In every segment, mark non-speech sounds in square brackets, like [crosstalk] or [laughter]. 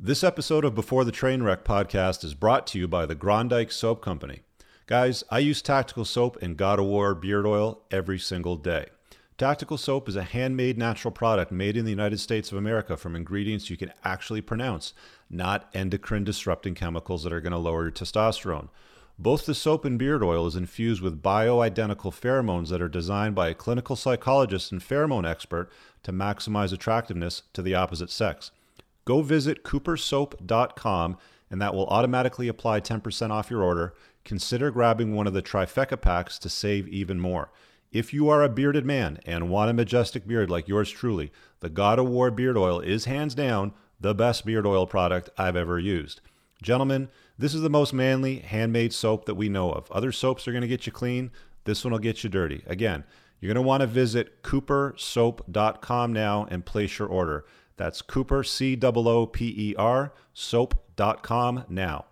This episode of Before the Trainwreck podcast is brought to you by the Grondike Soap Company. Guys, I use Tactical Soap and God of War beard oil every single day. Tactical Soap is a handmade natural product made in the United States of America from ingredients you can actually pronounce, not endocrine disrupting chemicals that are going to lower your testosterone. Both the soap and beard oil is infused with bioidentical pheromones that are designed by a clinical psychologist and pheromone expert to maximize attractiveness to the opposite sex. Go visit coopersoap.com and that will automatically apply 10% off your order consider grabbing one of the trifecta packs to save even more. If you are a bearded man and want a majestic beard like yours truly, the God of War beard oil is hands down the best beard oil product I've ever used. Gentlemen, this is the most manly handmade soap that we know of. Other soaps are going to get you clean. This one will get you dirty. Again, you're going to want to visit coopersoap.com now and place your order. That's Cooper, C O O P E R, soap.com now.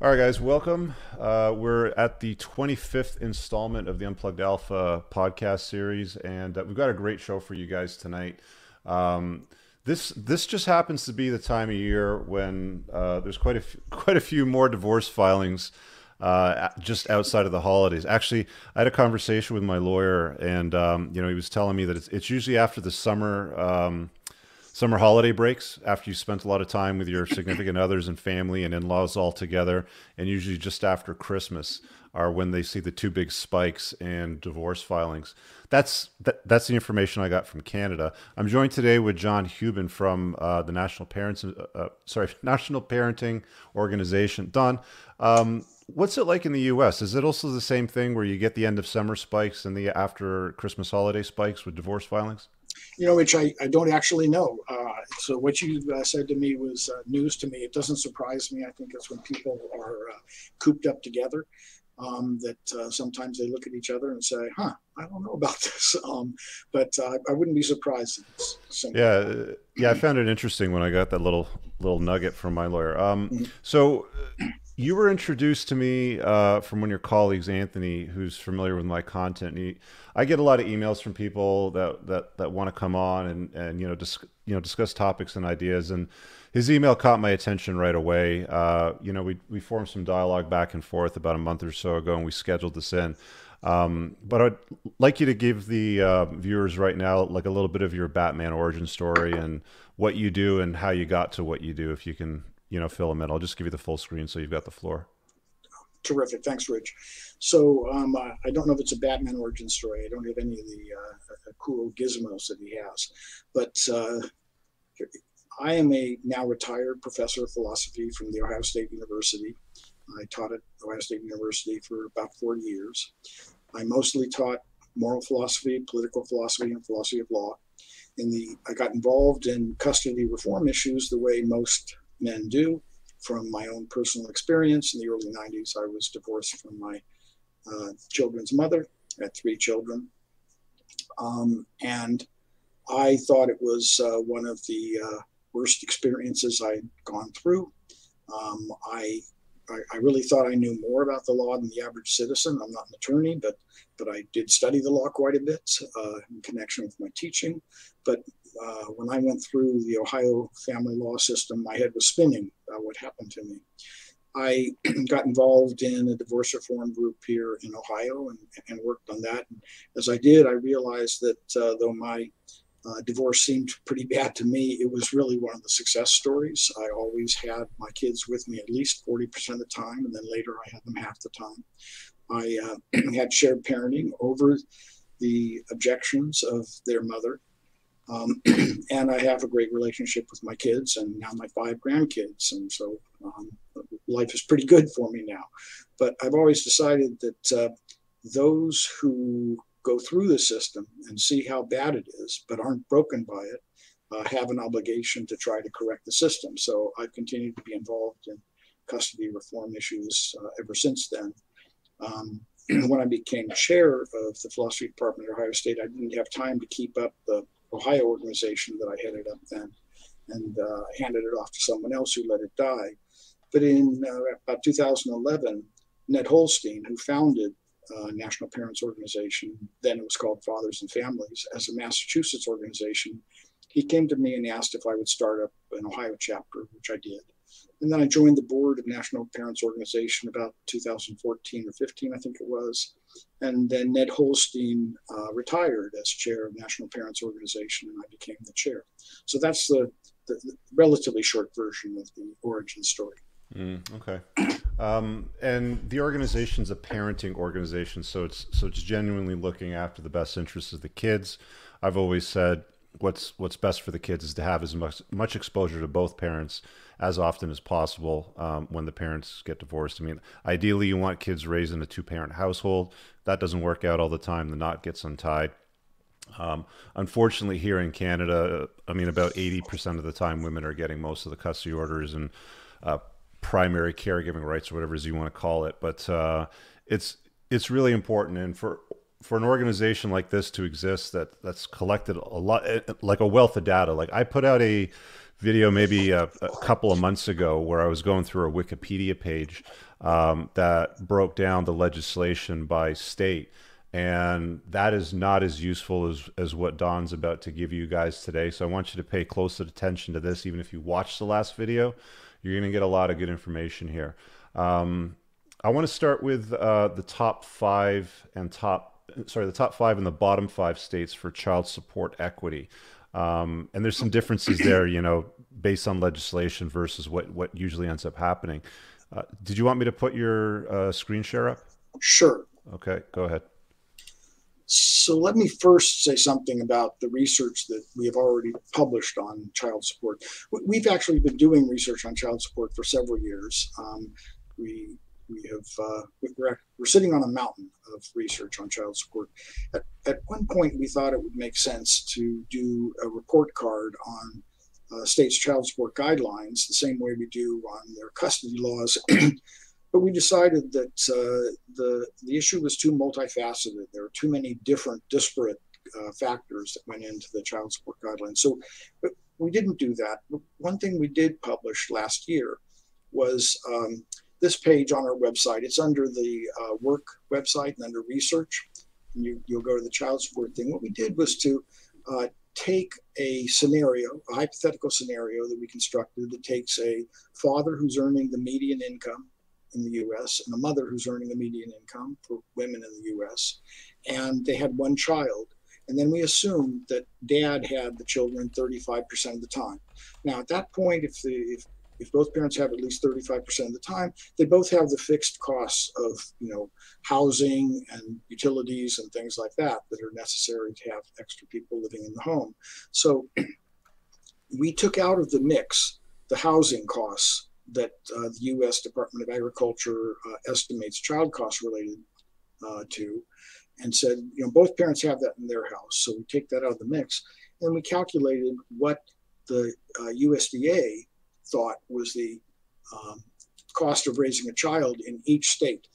All right, guys, welcome. Uh, we're at the 25th installment of the Unplugged Alpha podcast series, and uh, we've got a great show for you guys tonight. Um, this this just happens to be the time of year when uh, there's quite a f- [laughs] quite a few more divorce filings uh, just outside of the holidays. Actually, I had a conversation with my lawyer, and um, you know he was telling me that it's, it's usually after the summer. Um, summer holiday breaks after you spent a lot of time with your significant [clears throat] others and family and in-laws all together and usually just after christmas are when they see the two big spikes in divorce filings that's that, that's the information i got from canada i'm joined today with don hubin from uh, the national parents uh, uh, sorry [laughs] national parenting organization don um, what's it like in the us is it also the same thing where you get the end of summer spikes and the after christmas holiday spikes with divorce filings you know, which I, I don't actually know. Uh, so what you uh, said to me was uh, news to me. It doesn't surprise me. I think it's when people are uh, cooped up together um, that uh, sometimes they look at each other and say, "Huh, I don't know about [laughs] this." Um, but uh, I wouldn't be surprised. yeah, yeah, I found it interesting when I got that little little nugget from my lawyer. Um, mm-hmm. So you were introduced to me uh, from one of your colleagues, Anthony, who's familiar with my content. He, I get a lot of emails from people that that, that want to come on and, and you know dis, you know discuss topics and ideas. And his email caught my attention right away. Uh, you know, we we formed some dialogue back and forth about a month or so ago, and we scheduled this in. Um, but I'd like you to give the uh, viewers right now like a little bit of your Batman origin story and what you do and how you got to what you do, if you can you know, in. I'll just give you the full screen so you've got the floor. Terrific. Thanks, Rich. So um, uh, I don't know if it's a Batman origin story. I don't have any of the uh, cool gizmos that he has. But uh, I am a now retired professor of philosophy from the Ohio State University. I taught at Ohio State University for about 40 years. I mostly taught moral philosophy, political philosophy, and philosophy of law. In the, I got involved in custody reform issues the way most men do. From my own personal experience in the early 90s, I was divorced from my uh, children's mother. I had three children. Um, and I thought it was uh, one of the uh, worst experiences I'd gone through. Um, I, I, I, really thought I knew more about the law than the average citizen. I'm not an attorney, but but I did study the law quite a bit uh, in connection with my teaching. But uh, when I went through the Ohio family law system, my head was spinning about what happened to me. I [clears throat] got involved in a divorce reform group here in Ohio and, and worked on that. And as I did, I realized that uh, though my uh, divorce seemed pretty bad to me, it was really one of the success stories. I always had my kids with me at least 40% of the time, and then later I had them half the time. I uh, [clears throat] had shared parenting over the objections of their mother um, [clears throat] and I have a great relationship with my kids and now my five grandkids. And so um, life is pretty good for me now. But I've always decided that uh, those who go through the system and see how bad it is, but aren't broken by it, uh, have an obligation to try to correct the system. So I've continued to be involved in custody reform issues uh, ever since then. Um, [clears throat] when I became chair of the philosophy department at Ohio State, I didn't have time to keep up the Ohio organization that I headed up then, and uh, handed it off to someone else who let it die. But in uh, about 2011, Ned Holstein, who founded uh, National Parents Organization, then it was called Fathers and Families, as a Massachusetts organization, he came to me and asked if I would start up an Ohio chapter, which I did. And then I joined the board of National Parents Organization about 2014 or 15, I think it was. And then Ned Holstein uh, retired as chair of National Parents Organization, and I became the chair. So that's the, the, the relatively short version of the origin story. Mm, okay. Um, and the organization's a parenting organization, so it's so it's genuinely looking after the best interests of the kids. I've always said what's what's best for the kids is to have as much much exposure to both parents as often as possible um, when the parents get divorced. I mean, ideally, you want kids raised in a two parent household. That doesn't work out all the time. The knot gets untied. Um, unfortunately, here in Canada, I mean, about 80% of the time, women are getting most of the custody orders and uh, primary caregiving rights, or whatever you want to call it. But uh, it's it's really important, and for for an organization like this to exist that that's collected a lot like a wealth of data like i put out a video maybe a, a couple of months ago where i was going through a wikipedia page um, that broke down the legislation by state. And that is not as useful as, as what don's about to give you guys today. So i want you to pay close attention to this. Even if you watched the last video you're going to get a lot of good information here. Um, i want to start with uh, the top five and top sorry, the top five and the bottom five states for child support equity. Um, and there's some differences there, you know, based on legislation versus what, what usually ends up happening. Uh, did you want me to put your uh, screen share up? Sure. Okay, go ahead. So let me first say something about the research that we have already published on child support. We've actually been doing research on child support for several years. Um, we we have uh, we're, we're sitting on a mountain of research on child support. At, at one point, we thought it would make sense to do a report card on uh, states' child support guidelines, the same way we do on their custody laws. [clears throat] but we decided that uh, the the issue was too multifaceted. There are too many different, disparate uh, factors that went into the child support guidelines. So we didn't do that. One thing we did publish last year was um, this page on our website. It's under the uh, work website and under research. And you, you'll go to the child support thing. What we did was to uh, take a scenario, a hypothetical scenario that we constructed that takes a father who's earning the median income in the US and a mother who's earning the median income for women in the US. And they had one child. And then we assumed that dad had the children 35% of the time. Now, at that point, if, the, if if both parents have at least 35% of the time, they both have the fixed costs of, you know, housing and utilities and things like that that are necessary to have extra people living in the home. So [clears throat] we took out of the mix the housing costs that uh, the U.S. Department of Agriculture uh, estimates child costs related uh, to, and said, you know, both parents have that in their house, so we take that out of the mix, and we calculated what the USDA uh, thought was the um, cost of raising a child in each state.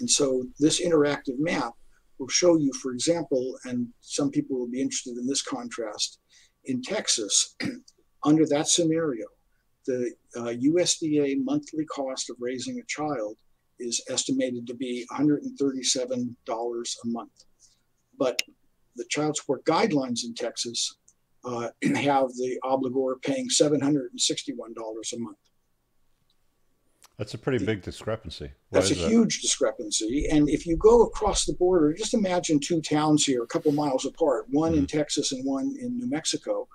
And so this interactive map will show you, for example, and some people will be interested in this contrast, in Texas, [clears throat] under that scenario, the uh, USDA monthly cost of raising a child is estimated to be $137 a month. But the child support guidelines in Texas uh, and [clears throat] have the obligor paying $761 a month. That's a pretty big discrepancy. Why That's a that? huge discrepancy. And if you go across the border, just imagine two towns here, a couple miles apart, one mm-hmm. in Texas and one in New Mexico.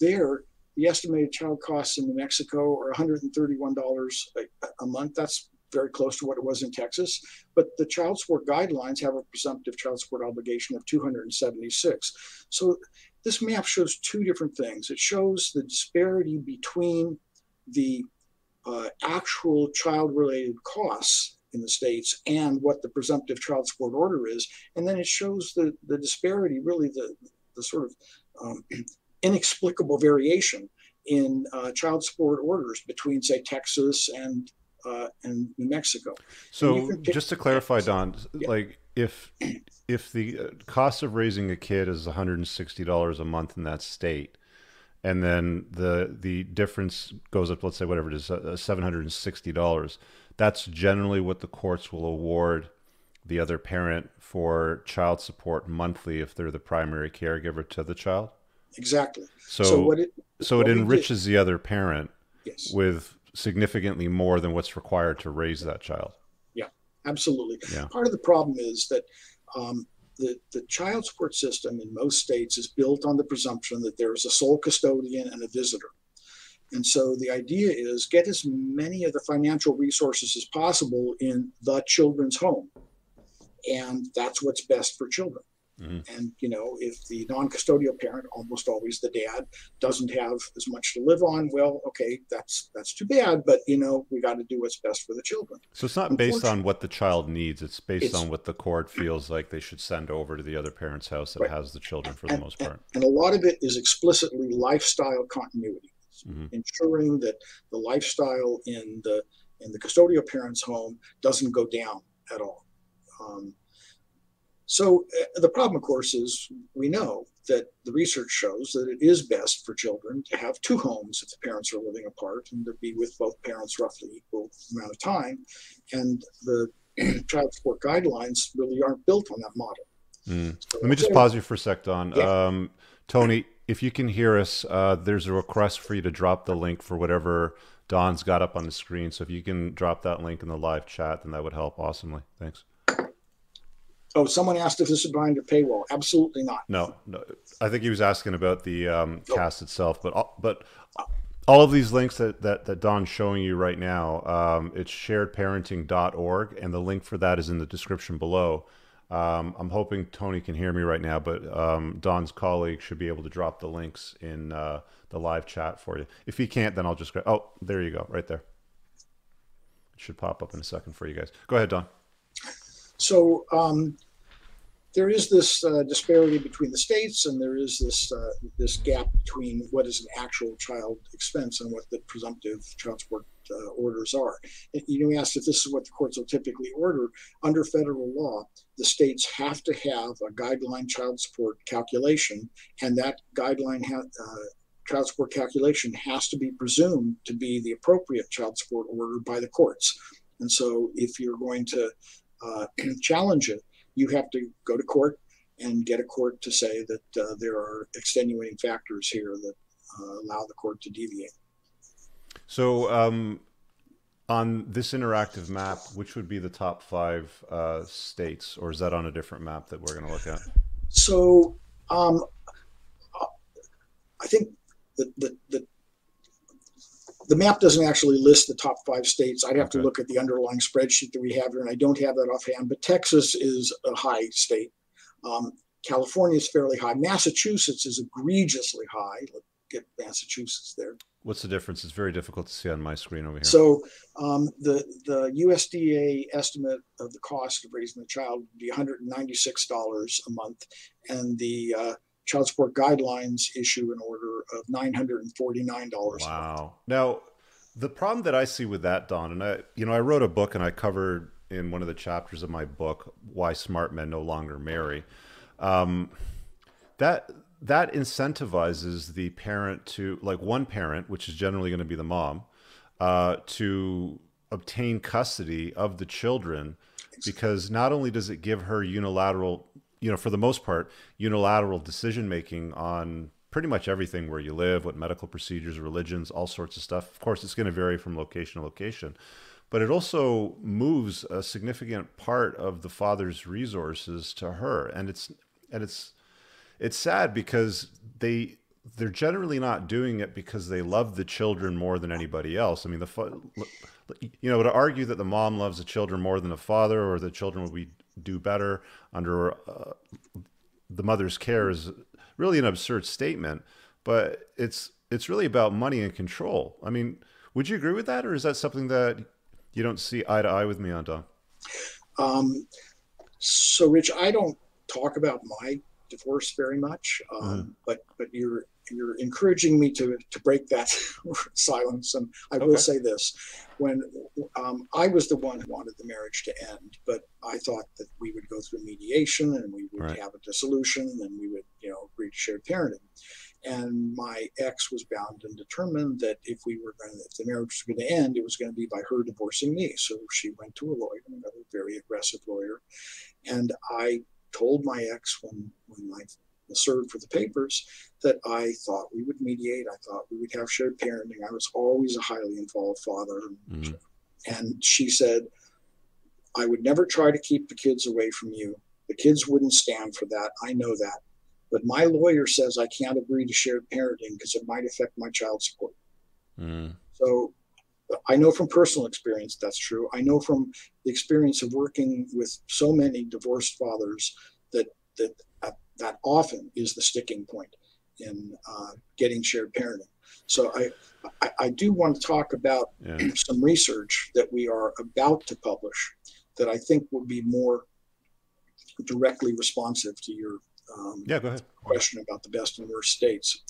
There, the estimated child costs in New Mexico are $131 a, a month. That's very close to what it was in Texas. But the child support guidelines have a presumptive child support obligation of 276. So this map shows two different things. It shows the disparity between the uh, actual child related costs in the states and what the presumptive child support order is. And then it shows the, the disparity, really the, the sort of um, [clears throat] inexplicable variation in uh, child support orders between, say, Texas and uh, and New Mexico. So, just to clarify, Don, yeah. like if if the uh, cost of raising a kid is one hundred and sixty dollars a month in that state, and then the the difference goes up, let's say whatever it is, uh, seven hundred and sixty dollars. That's generally what the courts will award the other parent for child support monthly if they're the primary caregiver to the child. exactly. So, So what it so it we did- enriches the other parent yes, with significantly more than what's required to raise that child. Absolutely. Yeah. Part of the problem is that um, the the child support system in most states is built on the presumption that there is a sole custodian and a visitor. And so the idea is get as many of the financial resources as possible in the children's home. And that's what's best for children. Mhm. And, you know, if the non custodial parent, almost always the dad, doesn't have as much to live on, well, okay, that's that's too bad. But, you know, we got to do what's best for the children. So it's not based on what the child needs. It's based It's- on what the court feels like they should send over to the other parent's house that Right. has the children for the most part. And a lot of it is explicitly lifestyle continuity, Mhm. ensuring that the lifestyle in the in the custodial parent's home doesn't go down at all. Um, so uh, the problem, of course, is we know that the research shows that it is best for children to have two homes if the parents are living apart and to be with both parents roughly equal amount of time. And the [clears throat] child support guidelines really aren't built on that model. Mm. So Let me just pause you for a sec, Don. Yeah. Um, Tony, if you can hear us, uh, there's a request for you to drop the link for whatever Don's got up on the screen. So if you can drop that link in the live chat, then that would help awesomely. Thanks. Oh, someone asked if this is behind a paywall. Absolutely not. No, no I think he was asking about the um, Oh. cast itself, but all, but all of these links that, that, that Don's showing you right now, um, it's sharedparenting.org, and the link for that is in the description below. Um, I'm hoping Tony can hear me right now, but um, Don's colleague should be able to drop the links in uh, the live chat for you. If he can't, then I'll just go. Oh, there you go, right there. It should pop up in a second for you guys. Go ahead, Don. So um, there is this uh, disparity between the states, and there is this uh, this gap between what is an actual child expense and what the presumptive child support uh, orders are. And You know, asked if this is what the courts will typically order. Under federal law, the states have to have a guideline child support calculation, and that guideline ha- uh, child support calculation has to be presumed to be the appropriate child support order by the courts. And so, if you're going to uh, challenge it, you have to go to court and get a court to say that uh, there are extenuating factors here that uh, allow the court to deviate. So, um, on this interactive map, which would be the top five uh, states, or is that on a different map that we're going to look at? So, um, I think the, the, the the map doesn't actually list the top five states. I'd have to look at the underlying spreadsheet that we have here, and I don't have that offhand. But Texas is a high state. Um, California is fairly high. Massachusetts is egregiously high. Let's get Massachusetts there. What's the difference? It's very difficult to see on my screen over here. So um, the the USDA estimate of the cost of raising a child would be $196 a month, and the uh, child support guidelines issue an order of $949. wow. Now, the problem that I see with that, Don, and I, you know, I wrote a book and I covered in one of the chapters of my book why smart men no longer marry. Um, that that incentivizes the parent to like one parent, which is generally going to be the mom, uh, to obtain custody of the children because not only does it give her unilateral, you know, for the most part, unilateral decision making on pretty much everything where you live, what medical procedures, religions, all sorts of stuff. Of course, it's going to vary from location to location, but it also moves a significant part of the father's resources to her, and it's and it's it's sad because they they're generally not doing it because they love the children more than anybody else. I mean, the you know to argue that the mom loves the children more than the father, or the children would be do better under uh, the mother's care is really an absurd statement. But it's it's really about money and control. I mean, would you agree with that, or is that something that you don't see eye to eye with me on, Don? Um, so, Rich, I don't talk about my divorce very much, um, but but you're you're encouraging me to to break that [laughs] silence, and I will say this: when um, I was the one who wanted the marriage to end, but I thought that we would go through mediation and we would Right. have a dissolution and we would you know agree to shared parenting. And my ex was bound and determined that if we were going, to, if the marriage was going to end, it was going to be by her divorcing me. So she went to a lawyer, another very aggressive lawyer, and I told my ex when when I served for the papers that I thought we would mediate. I thought we would have shared parenting. I was always a highly involved father. Mm-hmm. And she said, I would never try to keep the kids away from you. The kids wouldn't stand for that. I know that. But my lawyer says I can't agree to shared parenting because it might affect my child support. Mm. So I know from personal experience that's true. I know from the experience of working with so many divorced fathers that that uh, that often is the sticking point in uh, getting shared parenting. So I, I, I do want to talk about yeah. [clears throat] some research that we are about to publish that I think will be more directly responsive to your um, yeah, go ahead. question about the best and worst states.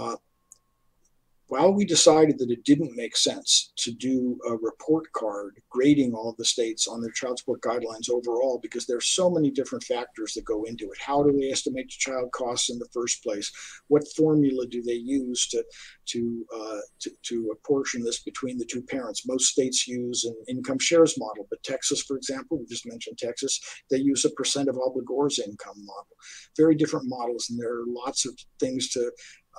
Uh, while we decided that it didn't make sense to do a report card grading all the states on their child support guidelines overall, because there's so many different factors that go into it. How do they estimate the child costs in the first place? What formula do they use to to uh, to, to apportion this between the two parents? Most states use an income shares model, but Texas, for example, we just mentioned Texas, they use a percent of obligor's income model. Very different models, and there are lots of things to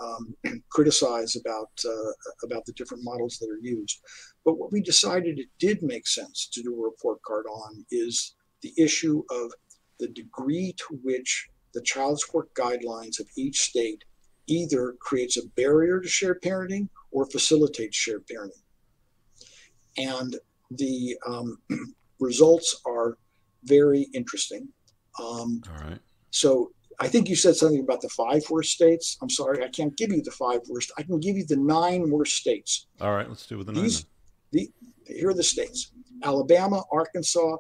um, [clears throat] criticize about uh, about the different models that are used. But what we decided it did make sense to do a report card on is the issue of the degree to which the child support guidelines of each state either creates a barrier to shared parenting or facilitates shared parenting. And the um, [clears throat] results are very interesting. Um, All right. So I think you said something about the five worst states. I'm sorry, I can't give you the five worst. I can give you the nine worst states. All right, let's do with the These, nine. The, here are the states: Alabama, Arkansas.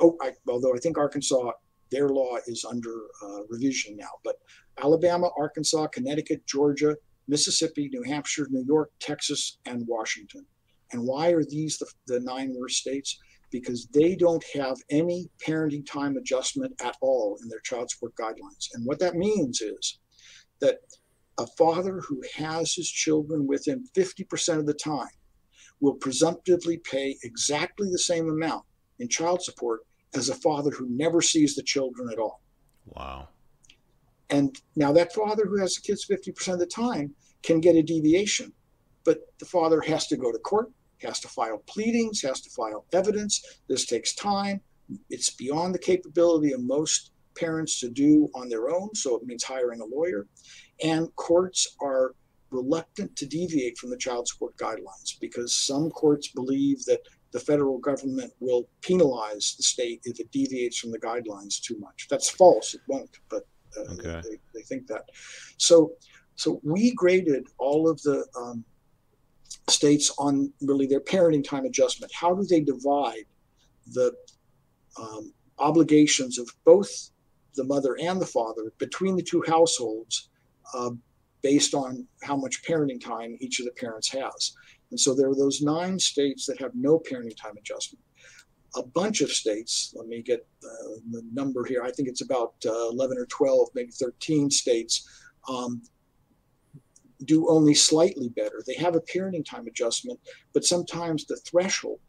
Oh, I, although I think Arkansas, their law is under uh, revision now, but Alabama, Arkansas, Connecticut, Georgia, Mississippi, New Hampshire, New York, Texas, and Washington. And why are these the, the nine worst states? Because they don't have any parenting time adjustment at all in their child support guidelines. And what that means is that a father who has his children with him 50% of the time will presumptively pay exactly the same amount in child support as a father who never sees the children at all. Wow. And now that father who has the kids 50% of the time can get a deviation, but the father has to go to court has to file pleadings, has to file evidence. This takes time. It's beyond the capability of most parents to do on their own, so it means hiring a lawyer. And courts are reluctant to deviate from the child support guidelines because some courts believe that the federal government will penalize the state if it deviates from the guidelines too much. That's false. It won't, but uh, okay. they, they, think that. So, so we graded all of the um, states on really their parenting time adjustment. How do they divide the um, obligations of both the mother and the father between the two households uh, based on how much parenting time each of the parents has? And so there are those nine states that have no parenting time adjustment. A bunch of states, let me get uh, the number here, I think it's about uh, 11 or 12, maybe 13 states, um, do only slightly better. They have a parenting time adjustment, but sometimes the threshold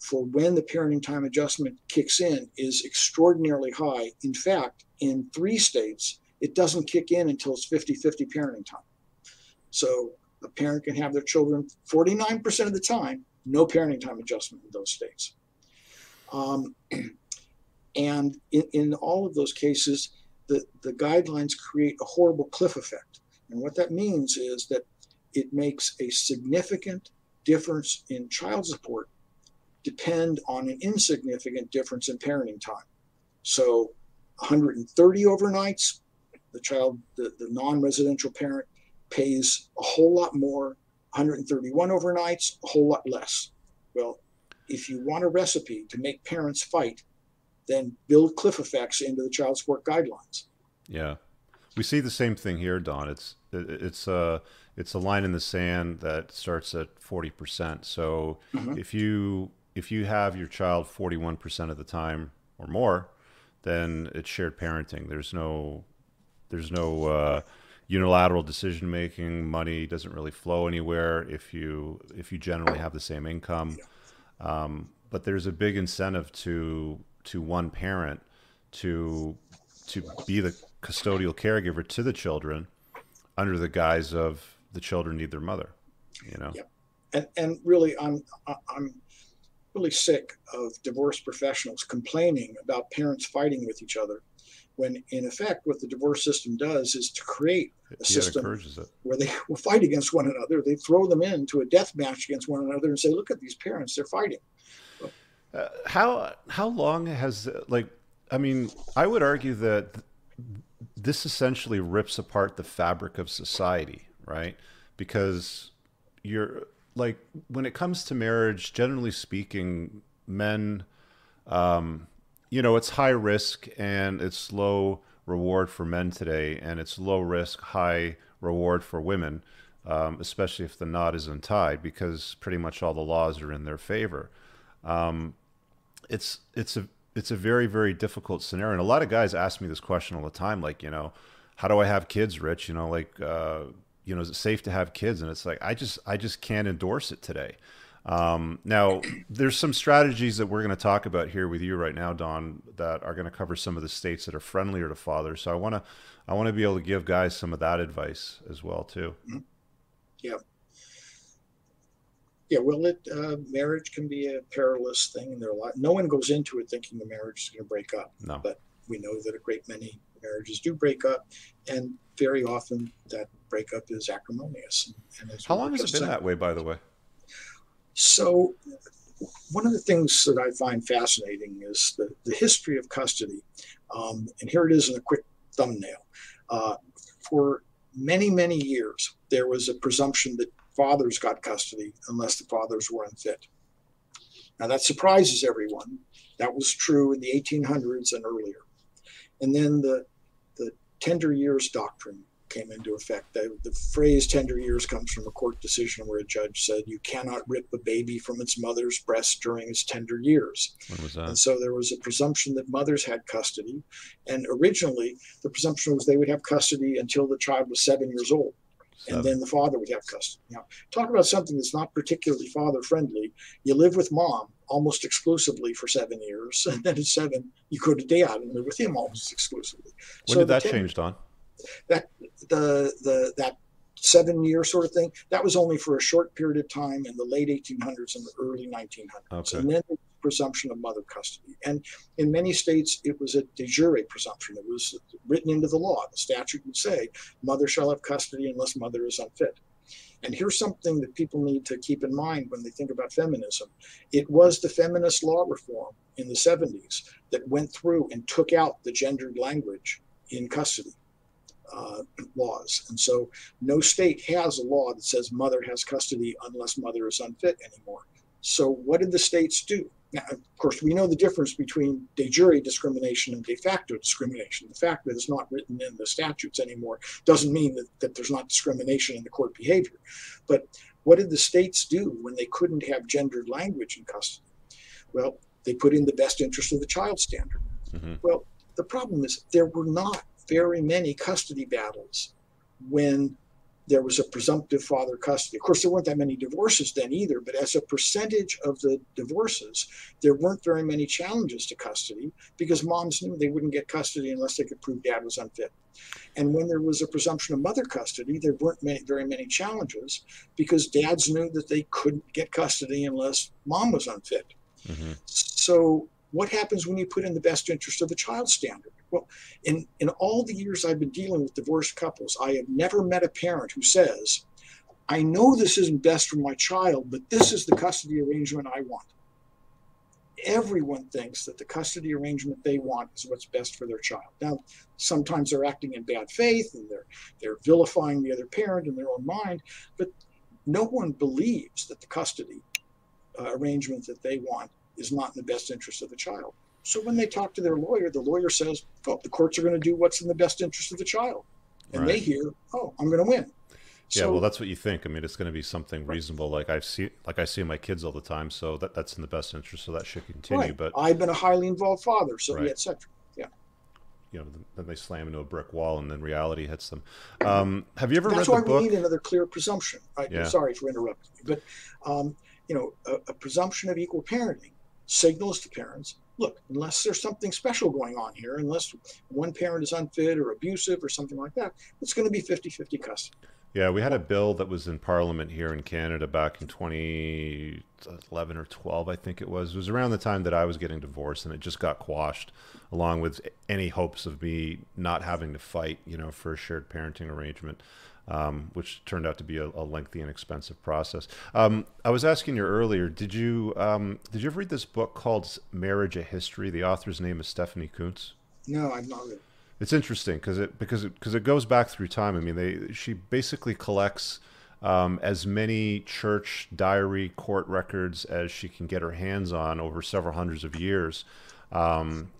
for when the parenting time adjustment kicks in is extraordinarily high. In fact, in three states, it doesn't kick in until it's 50 50 parenting time. So a parent can have their children 49% of the time, no parenting time adjustment in those states. Um, [clears throat] and in, in all of those cases, the, the guidelines create a horrible cliff effect and what that means is that it makes a significant difference in child support depend on an insignificant difference in parenting time. So 130 overnights, the child, the, the non-residential parent pays a whole lot more, 131 overnights, a whole lot less. Well, if you want a recipe to make parents fight, then build cliff effects into the child support guidelines. Yeah. We see the same thing here, Don. It's it's a it's a line in the sand that starts at forty percent. So mm-hmm. if you if you have your child forty one percent of the time or more, then it's shared parenting. There's no there's no uh, unilateral decision making. Money doesn't really flow anywhere if you if you generally have the same income. Um, but there's a big incentive to to one parent to to be the custodial caregiver to the children under the guise of the children need their mother. You know. Yeah. And and really, I'm I'm really sick of divorce professionals complaining about parents fighting with each other when in effect what the divorce system does is to create a yeah, system where they [laughs] will fight against one another they throw them into a death match against one another and say look at these parents they're fighting uh, how how long has like i mean i would argue that this essentially rips apart the fabric of society right because you're like when it comes to marriage generally speaking men um you know, it's high risk and it's low reward for men today, and it's low risk, high reward for women, um, especially if the knot is untied, because pretty much all the laws are in their favor. Um, it's it's a it's a very very difficult scenario, and a lot of guys ask me this question all the time, like you know, how do I have kids, Rich? You know, like uh, you know, is it safe to have kids? And it's like I just I just can't endorse it today. Um, now, there's some strategies that we're going to talk about here with you right now, Don, that are going to cover some of the states that are friendlier to fathers. So I want to, I want to be able to give guys some of that advice as well too. Mm-hmm. Yeah. Yeah. Well, it uh, marriage can be a perilous thing, and there are a lot. No one goes into it thinking the marriage is going to break up. No. But we know that a great many marriages do break up, and very often that breakup is acrimonious. And, and How long has it been that way, by the way? So, one of the things that I find fascinating is the, the history of custody. Um, and here it is in a quick thumbnail. Uh, for many, many years, there was a presumption that fathers got custody unless the fathers were unfit. Now, that surprises everyone. That was true in the 1800s and earlier. And then the, the tender years doctrine came into effect. The, the, phrase tender years comes from a court decision where a judge said you cannot rip a baby from its mother's breast during its tender years. When was that? And so there was a presumption that mothers had custody. And originally, the presumption was they would have custody until the child was seven years old. And then the father would have custody. Now, talk about something that's not particularly father friendly. You live with mom almost exclusively for seven years. And then at seven, you go to dad and live with him almost exclusively. When so did that change, Don? that the the that seven year sort of thing that was only for a short period of time in the late 1800s and the early 1900s okay. and then the presumption of mother custody and in many states it was a de jure presumption it was written into the law the statute would say mother shall have custody unless mother is unfit and here's something that people need to keep in mind when they think about feminism. It was the feminist law reform in the 70s that went through and took out the gendered language in custody uh, laws. And so no state has a law that says mother has custody unless mother is unfit anymore. So what did the states do? Now, of course, we know the difference between de jure discrimination and de facto discrimination. The fact that it's not written in the statutes anymore doesn't mean that, that there's not discrimination in the court behavior. But what did the states do when they couldn't have gendered language in custody? Well, they put in the best interest of the child standard. Mm-hmm. Well, the problem is there were not very many custody battles when there was a presumptive father custody. Of course, there weren't that many divorces then either, but as a percentage of the divorces, there weren't very many challenges to custody because moms knew they wouldn't get custody unless they could prove dad was unfit. And when there was a presumption of mother custody, there weren't many, very many challenges because dads knew that they couldn't get custody unless mom was unfit. Mm-hmm. So, what happens when you put in the best interest of the child standard? Well, in, in all the years I've been dealing with divorced couples, I have never met a parent who says, I know this isn't best for my child, but this is the custody arrangement I want. Everyone thinks that the custody arrangement they want is what's best for their child. Now, sometimes they're acting in bad faith and they're they're vilifying the other parent in their own mind, but no one believes that the custody uh, arrangement that they want is not in the best interest of the child. So when they talk to their lawyer, the lawyer says, "Oh, the courts are going to do what's in the best interest of the child," and right. they hear, "Oh, I'm going to win." Yeah, so, well, that's what you think. I mean, it's going to be something reasonable, like I see, like I see my kids all the time. So that that's in the best interest. So that should continue. Right. But I've been a highly involved father, so right. yeah, etc. Yeah. You know, then they slam into a brick wall, and then reality hits them. Um, have you ever that's read the book? That's why we need another clear presumption. Right? Yeah. Sorry for interrupting, but um, you know, a, a presumption of equal parenting signals to parents look, unless there's something special going on here, unless one parent is unfit or abusive or something like that, it's going to be 50 50 custody. Yeah, we had a bill that was in Parliament here in Canada back in 2011 or 12, I think it was. It was around the time that I was getting divorced, and it just got quashed, along with any hopes of me not having to fight, you know, for a shared parenting arrangement, um, which turned out to be a, a lengthy and expensive process. Um, I was asking you earlier, did you um, did you ever read this book called Marriage: A History? The author's name is Stephanie Coontz. No, I've not read. It's interesting because it because it because it goes back through time. I mean, they she basically collects um, as many church diary court records as she can get her hands on over several hundreds of years. Um,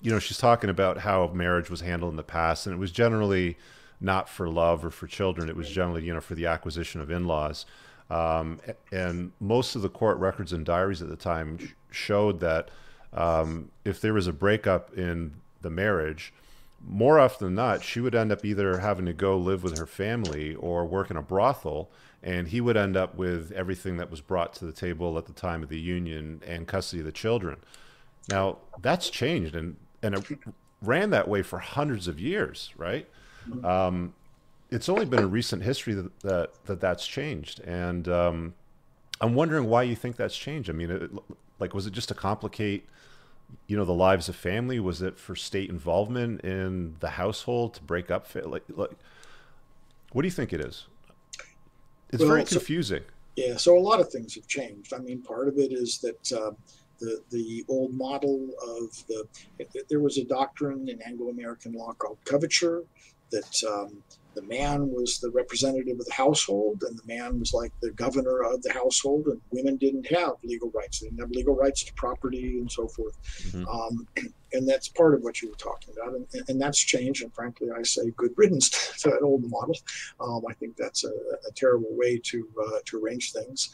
you know, she's talking about how marriage was handled in the past, and it was generally not for love or for children. It was generally, you know, for the acquisition of in-laws. Um, and most of the court records and diaries at the time showed that um, if there was a breakup in the marriage, more often than not, she would end up either having to go live with her family or work in a brothel, and he would end up with everything that was brought to the table at the time of the union and custody of the children. Now that's changed, and and it ran that way for hundreds of years, right? Um, it's only been in recent history that, that, that that's changed, and um, I'm wondering why you think that's changed. I mean, it, like, was it just to complicate? you know the lives of family was it for state involvement in the household to break up like, like what do you think it is it's well, very confusing so, yeah so a lot of things have changed i mean part of it is that uh, the the old model of the there was a doctrine in anglo-american law called coverture that um, the man was the representative of the household and the man was like the governor of the household and women didn't have legal rights. They didn't have legal rights to property and so forth. Mm-hmm. um, [clears throat] and that's part of what you were talking about. And, and, that's changed. And frankly i say good riddance [laughs] to that old model. Um, i think that's a, a terrible way to uh, to arrange things.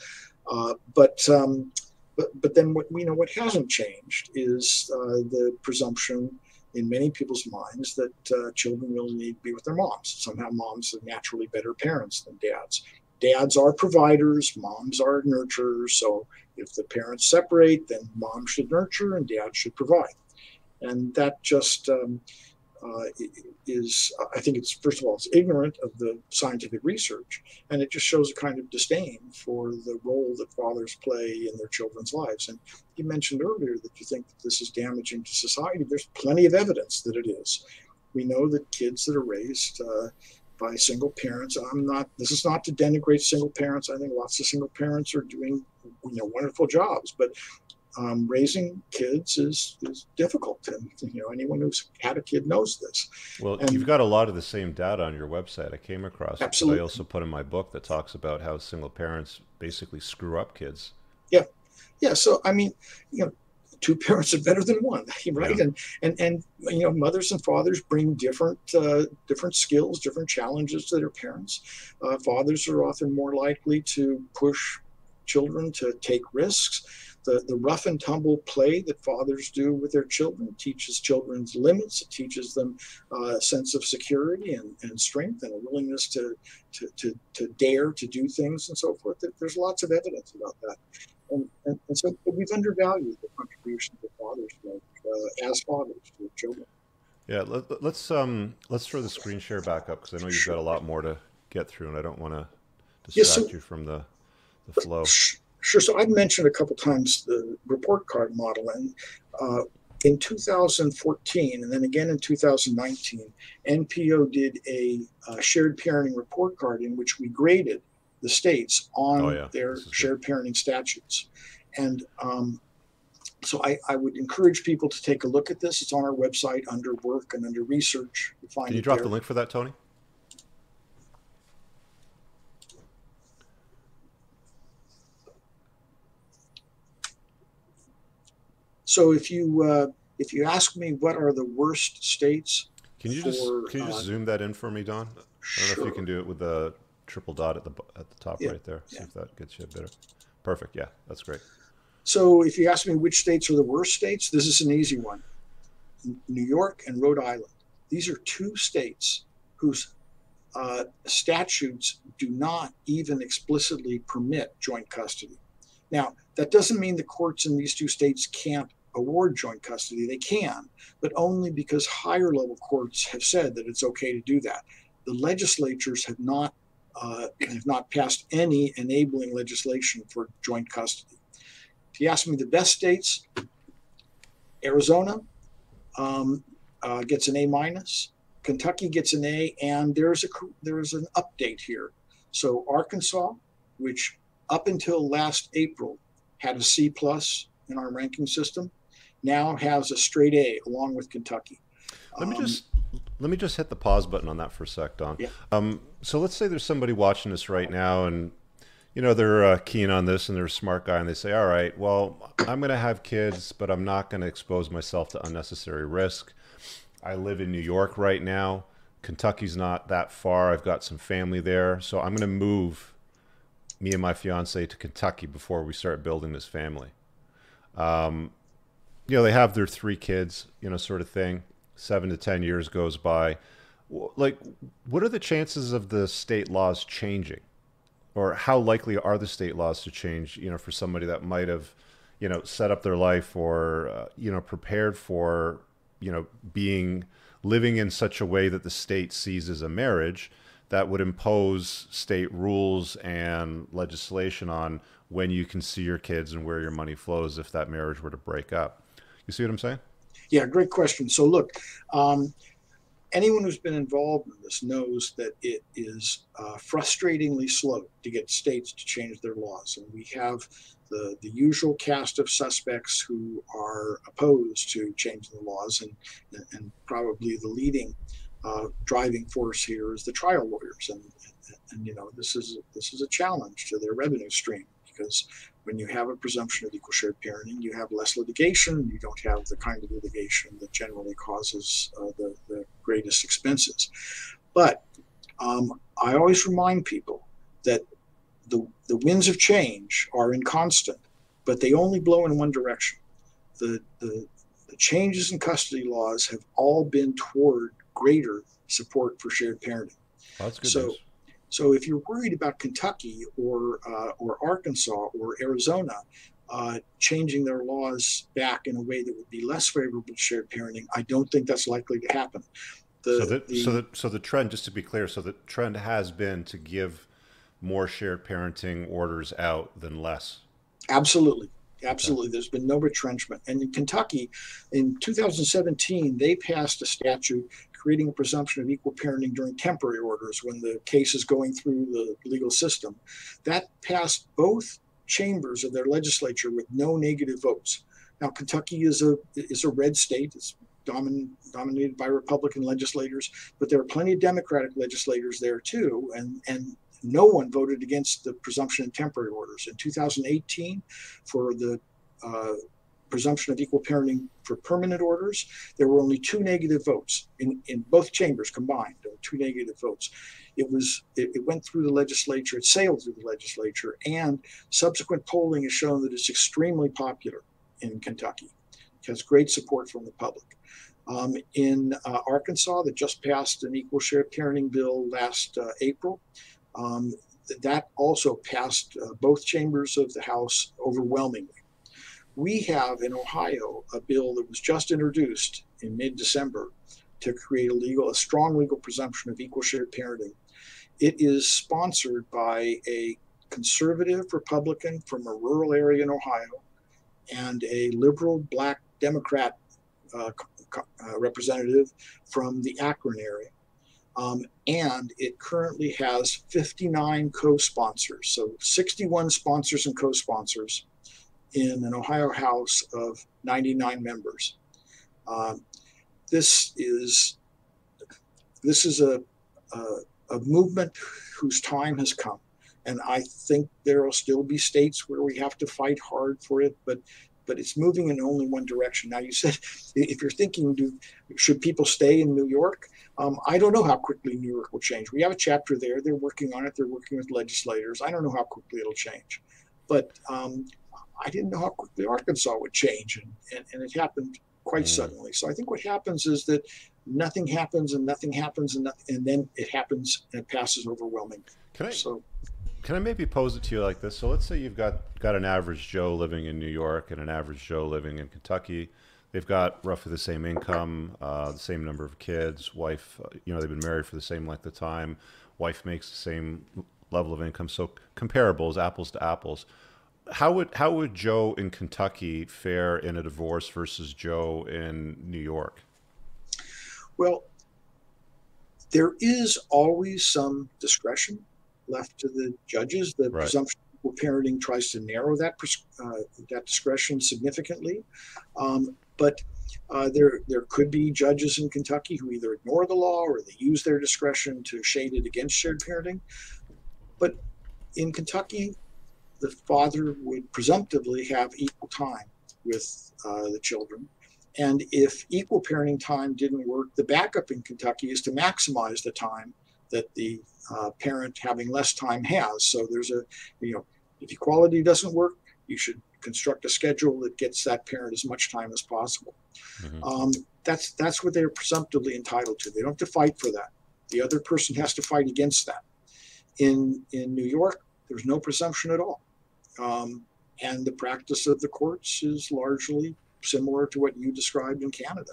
Uh, but um, but but then what we know what hasn't changed is uh, the presumption in many people's minds that uh, children really need to be with their moms. Somehow, moms are naturally better parents than dads. Dads are providers, moms are nurturers. So, if the parents separate, then mom should nurture and dad should provide. And that just um, uh, is, I think it's, first of all, it's ignorant of the scientific research, and it just shows a kind of disdain for the role that fathers play in their children's lives. And you mentioned earlier that you think that this is damaging to society. There's plenty of evidence that it is. We know that kids that are raised uh, by single parents, I'm not, this is not to denigrate single parents. I think lots of single parents are doing you know wonderful jobs but um, raising kids is is difficult. And you know, anyone who's had a kid knows this. Well, and, you've got a lot of the same data on your website. I came across. Absolutely. I also put in my book that talks about how single parents basically screw up kids. Yeah, yeah. So I mean, you know, two [laughs] parents are better than one, [laughs] right? Yeah. And and and you know, mothers and fathers bring different uh, different skills, different challenges to their parents. Uh, fathers are often more likely to push children to take risks the, the rough and tumble play that fathers do with their children teaches children's limits. It teaches them uh, a sense of security and, and strength and a willingness to, to, to, to dare to do things and so forth. There's lots of evidence about that. And, and, and so we've undervalued the contribution that fathers make uh, as fathers to their children. Yeah, let, us let's, um, let's throw the screen share back up because I know you've got a lot more to get through, and I don't want to distract yes, so, you from the, the flow. Sure. So I've mentioned a couple times the report card model, and uh, in 2014 and then again in 2019, NPO did a uh, shared parenting report card in which we graded the states on oh, yeah. their shared good. parenting statutes. And um, so I, I, would encourage people to take a look at this. It's on our website under work and under research. You find Can you drop there. the link for that, Tony? So if you uh, if you ask me what are the worst states, can you for, just can you just uh, zoom that in for me, Don? I don't sure. know if you can do it with the triple dot at the at the top yeah, right there. See yeah. if that gets you better. Perfect. Yeah, that's great. So if you ask me which states are the worst states, this is an easy one. New York and Rhode Island. These are two states whose uh, statutes do not even explicitly permit joint custody. Now, that doesn't mean the courts in these two states can't award joint custody, they can, but only because higher level courts have said that it's okay to do that. The legislatures have not uh, have not passed any enabling legislation for joint custody. If you ask me the best states, Arizona um, uh, gets an A minus, Kentucky gets an A, and there's a there's an update here. So Arkansas, which up until last April had a C plus in our ranking system, now has a straight A along with Kentucky. Let me um, just let me just hit the pause button on that for a sec, Don. Yeah. Um, so let's say there's somebody watching this right now, and you know they're uh, keen on this, and they're a smart guy, and they say, "All right, well, I'm going to have kids, but I'm not going to expose myself to unnecessary risk. I live in New York right now. Kentucky's not that far. I've got some family there, so I'm going to move me and my fiance to Kentucky before we start building this family." Um, you know, they have their three kids, you know, sort of thing. Seven to ten years goes by. Like, what are the chances of the state laws changing, or how likely are the state laws to change? You know, for somebody that might have, you know, set up their life or uh, you know prepared for, you know, being living in such a way that the state sees as a marriage that would impose state rules and legislation on when you can see your kids and where your money flows if that marriage were to break up. You see what I'm saying? Yeah, great question. So, look, um, anyone who's been involved in this knows that it is uh, frustratingly slow to get states to change their laws. And we have the, the usual cast of suspects who are opposed to changing the laws, and, and probably the leading uh, driving force here is the trial lawyers. And, and, and, you know, this is, this is a challenge to their revenue stream because when you have a presumption of equal shared parenting, you have less litigation. You don't have the kind of litigation that generally causes uh, the, the greatest expenses. But um, I always remind people that the, the winds of change are inconstant, but they only blow in one direction. The, the, the changes in custody laws have all been toward greater support for shared parenting. that's good so, news. So if you're worried about Kentucky or uh, or Arkansas or Arizona uh, changing their laws back in a way that would be less favorable to shared parenting, I don't think that's likely to happen. The, so, the, the, so, the, so the trend, just to be clear, so the trend has been to give more shared parenting orders out than less. Absolutely. Absolutely. Okay. There's been no retrenchment. And in Kentucky, in 2017, they passed a statute creating a presumption of equal parenting during temporary orders when the case is going through the legal system. That passed both chambers of their legislature with no negative votes. Now, Kentucky is a is a red state. It's domin, dominated by Republican legislators, but there are plenty of Democratic legislators there too, and and no one voted against the presumption in temporary orders. In 2018, for the uh, presumption of equal parenting for permanent orders, there were only two negative votes in, in both chambers combined, two negative votes. It was it, it, went through the legislature, it sailed through the legislature, and subsequent polling has shown that it's extremely popular in Kentucky. It has great support from the public. Um, in uh, Arkansas, that just passed an equal share parenting bill last uh, April. Um, that also passed uh, both chambers of the House overwhelmingly. We have in Ohio a bill that was just introduced in mid December to create a legal, a strong legal presumption of equal shared parenting. It is sponsored by a conservative Republican from a rural area in Ohio and a liberal black Democrat uh, uh, representative from the Akron area. Um, and it currently has 59 co sponsors, so 61 sponsors and co sponsors in an Ohio House of 99 members. Um, this is this is a, a, a movement whose time has come, and I think there will still be states where we have to fight hard for it, but but it's moving in only one direction. Now, you said [laughs] if you're thinking, do should people stay in New York? Um, I don't know how quickly New York will change. We have a chapter there. They're working on it. They're working with legislators. I don't know how quickly it'll change, but um, I didn't know how quickly Arkansas would change, and, and, and it happened quite mm. suddenly. So I think what happens is that nothing happens and nothing happens and nothing, and then it happens and it passes overwhelming. Can I? So, can I maybe pose it to you like this? So let's say you've got got an average Joe living in New York and an average Joe living in Kentucky. They've got roughly the same income, uh, the same number of kids. Wife, uh, you know, they've been married for the same length of time. Wife makes the same level of income, so comparables, apples to apples. How would how would Joe in Kentucky fare in a divorce versus Joe in New York? Well, there is always some discretion left to the judges. The right. presumption of parenting tries to narrow that uh, that discretion significantly, um, but uh, there there could be judges in Kentucky who either ignore the law or they use their discretion to shade it against shared parenting. But in Kentucky, the father would presumptively have equal time with uh, the children. And if equal parenting time didn't work, the backup in Kentucky is to maximize the time that the uh, parent having less time has. So there's a, you know, if equality doesn't work, you should construct a schedule that gets that parent as much time as possible. Mm-hmm. Um, that's that's what they're presumptively entitled to. They don't have to fight for that. The other person has to fight against that. In in New York, there's no presumption at all, um, and the practice of the courts is largely similar to what you described in Canada.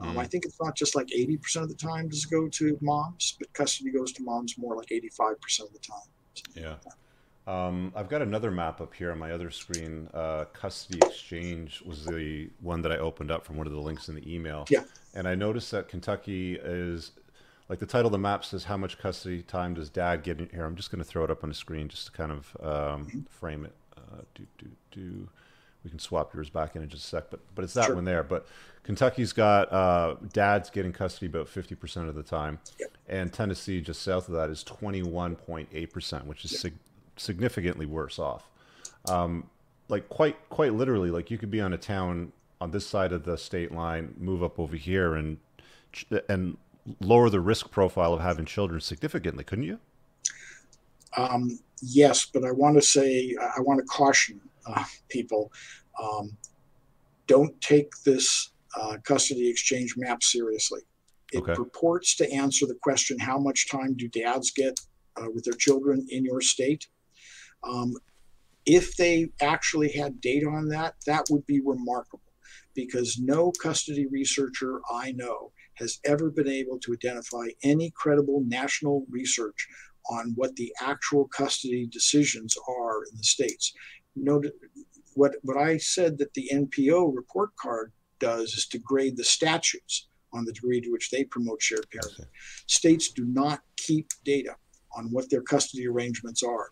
Um, I mm. think it's not just like 80% of the time does it go to moms, but custody goes to moms more like 85% of the time. Yeah. Um, I've got another map up here on my other screen. Uh, Custody X Change was the one that I opened up from one of the links in the email. Yeah. And I noticed that Kentucky is like the title of the map says how much custody time does dad get in here. I'm just going to throw it up on the screen just to kind of um, mm-hmm. frame it. Uh, do do do. We can swap yours back in in just a sec, but but it's that sure. one there. But Kentucky's got uh, dad's getting custody about 50% of the time, yep. and Tennessee, just south of that, is 21.8%, which is yep. sig- significantly worse off. Um, like quite quite literally, like you could be on a town on this side of the state line, move up over here, and and lower the risk profile of having children significantly, couldn't you? Um, yes, but I want to say I want to caution uh, people: um, don't take this uh, Custody X Change map seriously. It okay. purports to answer the question how much time do dads get uh, with their children in your state? Um, if they actually had data on that, that would be remarkable because no custody researcher I know has ever been able to identify any credible national research on what the actual custody decisions are in the states. Note what, what I said that the NPO report card does is to grade the statutes on the degree to which they promote shared parenting. States do not keep data on what their custody arrangements are.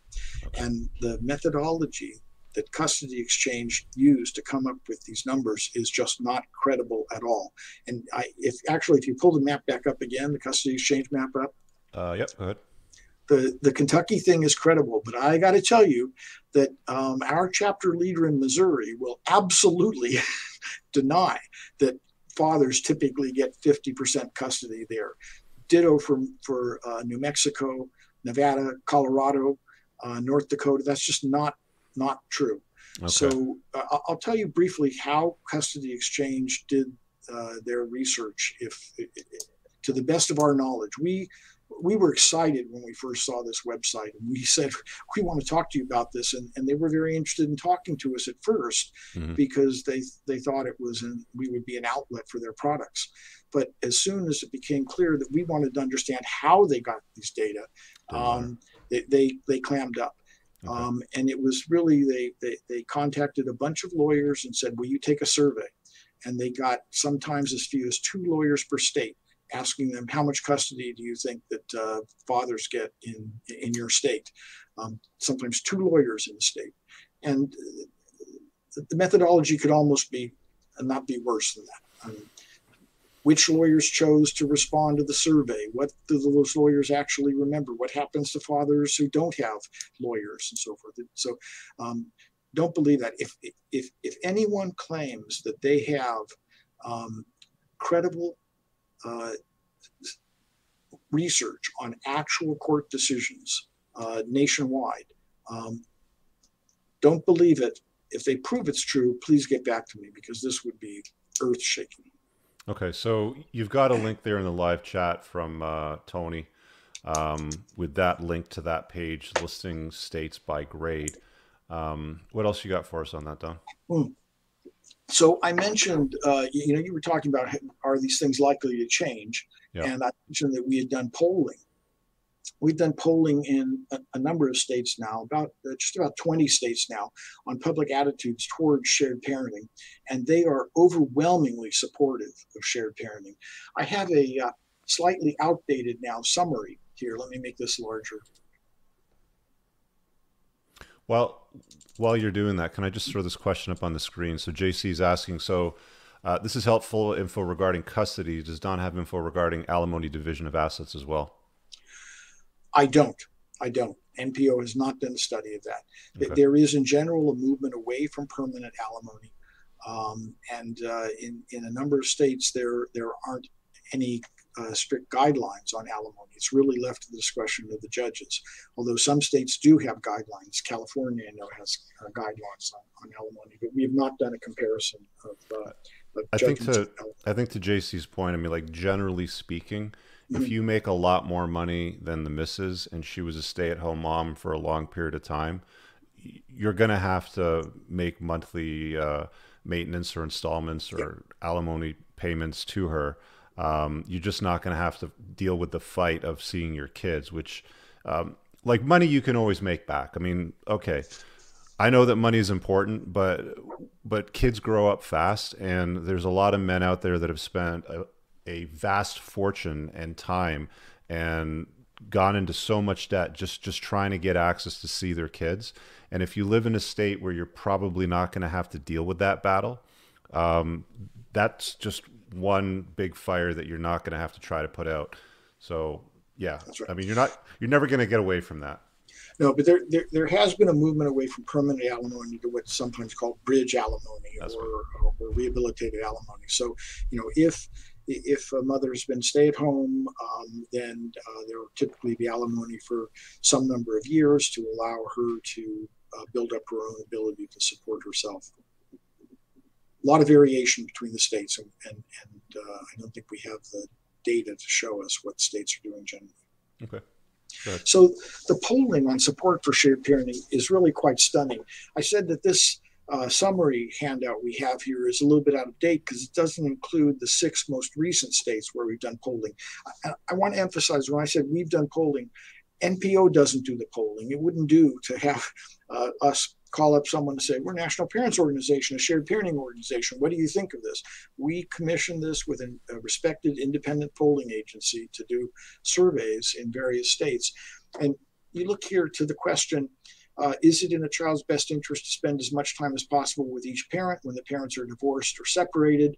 And the methodology that Custody X Change used to come up with these numbers is just not credible at all. And I, if actually, if you pull the map back up again, the Custody X Change map up. Uh, yep, go ahead. The, the Kentucky thing is credible, but I got to tell you that um, our chapter leader in Missouri will absolutely [laughs] deny that fathers typically get 50% custody there. Ditto for, for uh, New Mexico, Nevada, Colorado, uh, North Dakota. That's just not not true. Okay. So uh, I'll tell you briefly how Custody X Change did uh, their research. If, to the best of our knowledge, we we were excited when we first saw this website and we [laughs] said we want to talk to you about this and, and they were very interested in talking to us at 1st mm-hmm. because they they thought it was an, we would be an outlet for their products but as soon as it became clear that we wanted to understand how they got these data um, they, they, they clammed up okay. um, and it was really they, they they contacted a bunch of lawyers and said will you take a survey and they got sometimes as few as two lawyers per state asking them how much custody do you think that uh, fathers get in in your state? Um, sometimes two lawyers in the state, and the methodology could almost be uh, not be worse than that. Um, which lawyers chose to respond to the survey? What do those lawyers actually remember? What happens to fathers who don't have lawyers and so forth? So, um, don't believe that. If if if anyone claims that they have um, credible uh, research on actual court decisions uh, nationwide. Um, don't believe it. If they prove it's true, please get back to me because this would be earth shaking. Okay, so you've got a link there in the live chat from uh, Tony. um, with that link to that page listing states by grade. Um, what else you got for us on that, Don? Hmm. So I mentioned, uh, you, you know, you were talking about are these things likely to change, yeah. and I mentioned that we had done polling. We've done polling in a, a number of states now, about uh, just about 20 states now, on public attitudes towards shared parenting, and they are overwhelmingly supportive of shared parenting. I have a uh, slightly outdated now summary here. Let me make this larger. Well, while you're doing that, can I just throw this question up on the screen? So JC is asking, so uh, this is helpful info regarding custody. Does Don have info regarding alimony division of assets as well? I don't. I don't. NPO has not done a study of that. Okay. There is, in general, a movement away from permanent alimony, um, and uh, in in a number of states, there there aren't any uh, strict guidelines on alimony. It's really left to the discretion of the judges. Although some states do have guidelines, California I know has uh, guidelines on, on, alimony, but we have not done a comparison of. Uh, of I think to I think to JC's point, I mean, like generally speaking. If you make a lot more money than the missus, and she was a stay-at-home mom for a long period of time, you're going to have to make monthly uh, maintenance or installments or alimony payments to her um, you're just not going to have to deal with the fight of seeing your kids, which, um, like money, you can always make back. I mean, okay, I know that money is important, but but kids grow up fast, and there's a lot of men out there that have spent a, a vast fortune and time and gone into so much debt just just trying to get access to see their kids. And if you live in a state where you're probably not going to have to deal with that battle, um, that's just one big fire that you're not going to have to try to put out. So yeah, right. I mean, you're not, you're never going to get away from that. No, but there, there, there has been a movement away from permanent alimony to what's sometimes called bridge alimony or, or, or, rehabilitated alimony. So, you know, if if a mother's been stay at home, um, then uh, there will typically be alimony for some number of years to allow her to uh, build up her own ability to support herself a lot of variation between the states, and, and, and uh, I don't think we have the data to show us what states are doing generally. Okay. So the polling on support for shared parenting is really quite stunning. I said that this uh, summary handout we have here is a little bit out of date because it doesn't include the six most recent states where we've done polling. I, I want to emphasize when I said we've done polling, NPO doesn't do the polling. It wouldn't do to have uh, us call up someone and say, We're a National Parents Organization, a shared parenting organization. What do you think of this? We commissioned this with a respected independent polling agency to do surveys in various states. And you look here to the question uh, Is it in a child's best interest to spend as much time as possible with each parent when the parents are divorced or separated?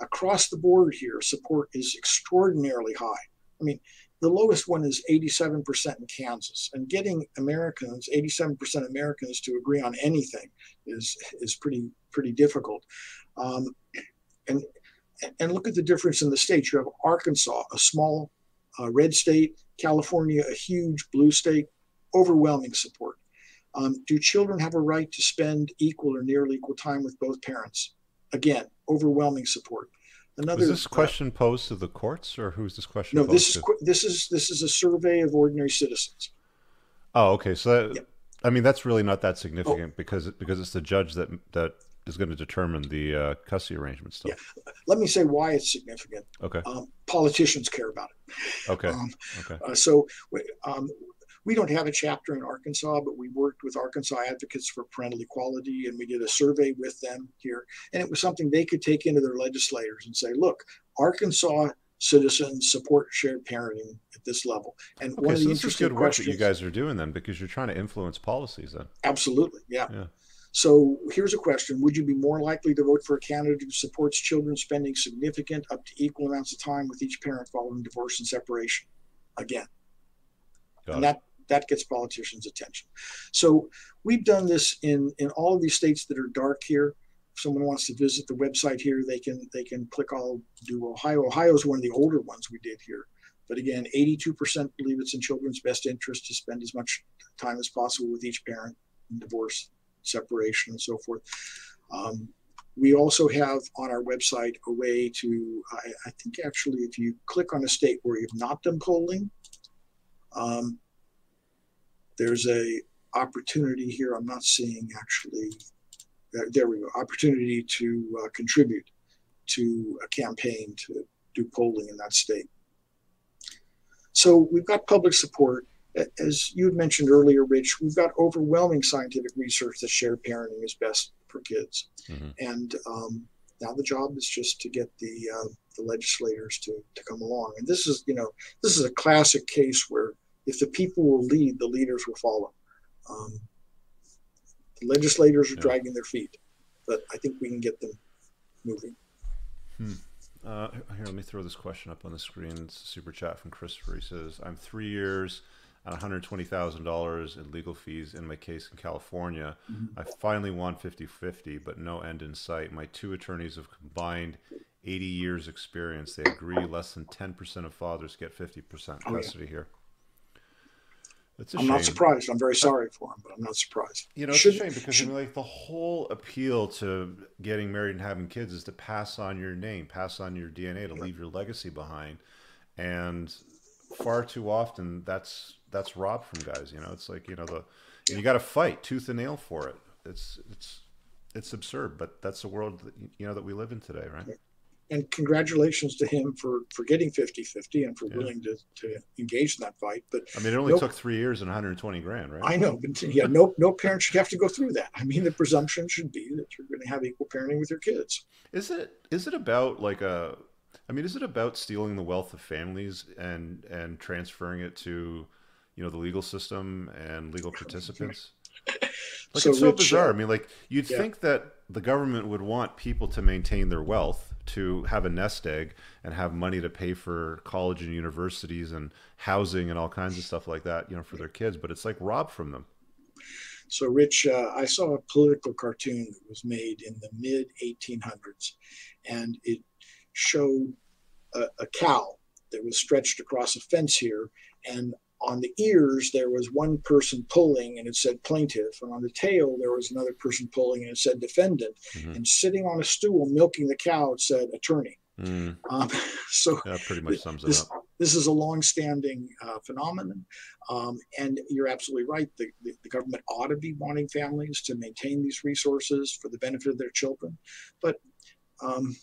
Across the board here, support is extraordinarily high. I mean, the lowest one is 87% in Kansas. And getting Americans, 87% Americans to agree on anything is, is pretty, pretty difficult. Um, and, and look at the difference in the states. You have Arkansas, a small uh, red state, California, a huge blue state, overwhelming support. Um, do children have a right to spend equal or nearly equal time with both parents? Again, overwhelming support. Another is this uh, question uh, posed to the courts, or who's this question? No, this is to? this is this is a survey of ordinary citizens. Oh, okay. So that, I mean, that's really not that significant oh. because because it's the judge that that is going to determine the uh, custody arrangement stuff. Yeah. Let me say why it's significant. Okay. Um, politicians care about it. Okay. Um, okay. Uh, so um, we don't have a chapter in Arkansas, but we worked with Arkansas Advocates for Parental Equality and we did a survey with them here. And it was something they could take into their legislators and say, look, Arkansas citizens support shared parenting at this level. And okay, one of the is good work that you guys are doing then because you're trying to influence policies then. Absolutely, yeah. yeah. So here's a question Would you be more likely to vote for a candidate who supports children spending significant up to equal amounts of time with each parent following divorce and separation? Again. Got and it. that that gets politicians' attention. So we've done this in in all of these states that are dark here. If someone wants to visit the website here, they can they can click all do Ohio. Ohio is one of the older ones we did here. But again, 82% believe it's in children's best interest to spend as much time as possible with each parent in divorce, separation, and so forth. Um, we also have on our website a way to, I, I, think actually, if you click on a state where you've not done polling, Um, there's a opportunity here. I'm not seeing actually. Uh, there we go. Opportunity to uh, contribute to a campaign to do polling in that state. So we've got public support. As you had mentioned earlier, Rich, we've got overwhelming scientific research that shared parenting is best for kids. Mm-hmm. And um, now the job is just to get the uh, the legislators to, to come along. And this is, you know, this is a classic case where if the people will lead, the leaders will follow. Um, the legislators are yeah. dragging their feet, but I think we can get them moving. Hmm. Uh, here, let me throw this question up on the screen. It's a super chat from Christopher. He says, I'm three years and $120,000 in legal fees in my case in California. Mm-hmm. I finally won 50 50, but no end in sight. My two attorneys have combined 80 years experience. They agree less than 10% of fathers get 50% custody oh, yeah. here. I'm shame. not surprised. I'm very sorry for him, but I'm not surprised. You know, it's should, a shame because should, I mean, like the whole appeal to getting married and having kids is to pass on your name, pass on your DNA, to leave your legacy behind, and far too often that's that's robbed from guys. You know, it's like you know the you got to fight tooth and nail for it. It's it's it's absurd, but that's the world that, you know that we live in today, right? And congratulations to him for for getting 50-50 and for yeah. willing to, to engage in that fight but i mean it only took three years and 120 grand right i know but yeah no no parent should have to go through that i mean the presumption should be that you're going to have equal parenting with your kids is it is it about like a i mean is it about stealing the wealth of families and and transferring it to you know the legal system and legal [laughs] participants [laughs] like so it's so Rich, bizarre. Uh, I mean, like you'd yeah. think that the government would want people to maintain their wealth, to have a nest egg, and have money to pay for college and universities and housing and all kinds of stuff like that, you know, for their kids. But it's like robbed from them. So, Rich, uh, I saw a political cartoon that was made in the mid 1800s, and it showed a, a cow that was stretched across a fence here, and on the ears there was one person pulling and it said plaintiff and on the tail there was another person pulling and it said defendant. Mm-hmm. and sitting on a stool milking the cow it said attorney. Mm. um, [laughs] so that pretty much sums this, it up. this is a long-standing uh, phenomenon. Um, and you're absolutely right. The, the, the, government ought to be wanting families to maintain these resources for the benefit of their children. But um,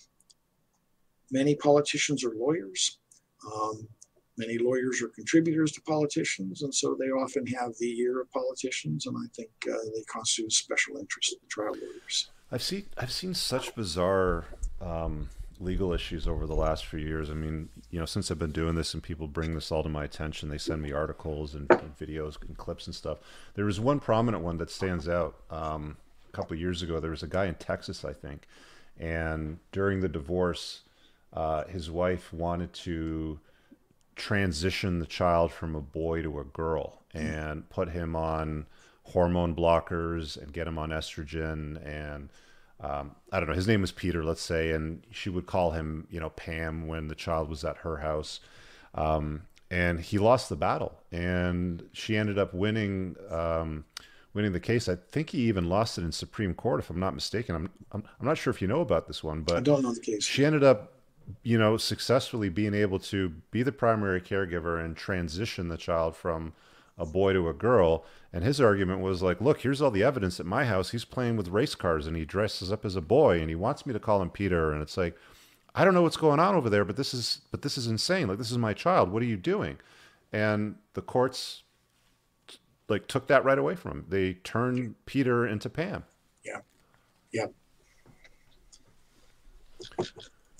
many politicians are lawyers. Um, Many lawyers are contributors to politicians, and so they often have the ear of politicians, and I think uh, they constitute a special interest in the trial lawyers. I've seen I've seen such bizarre um, legal issues over the last few years. I mean, you know, since I've been doing this and people bring this all to my attention, they send me articles and, and videos and clips and stuff. There was one prominent one that stands out. Um, a couple years ago, there was a guy in Texas, I think, and during the divorce, uh, his wife wanted to transition the child from a boy to a girl and put him on hormone blockers and get him on estrogen and um, I don't know. His name was Peter, let's say, and she would call him, you know, Pam when the child was at her house. Um, and he lost the battle, and she ended up winning, um, winning the case. I think he even lost it in Supreme Court, if I'm not mistaken. I'm, I'm, I'm not sure if you know about this one, but I don't know the case. She ended up you know, successfully being able to be the primary caregiver and transition the child from a boy to a girl. And his argument was like, look, here's all the evidence at my house. He's playing with race cars and he dresses up as a boy and he wants me to call him Peter. And it's like, I don't know what's going on over there, but this is but this is insane. Like this is my child. What are you doing? And the courts like took that right away from him. They turned Peter into Pam. Yeah. Yeah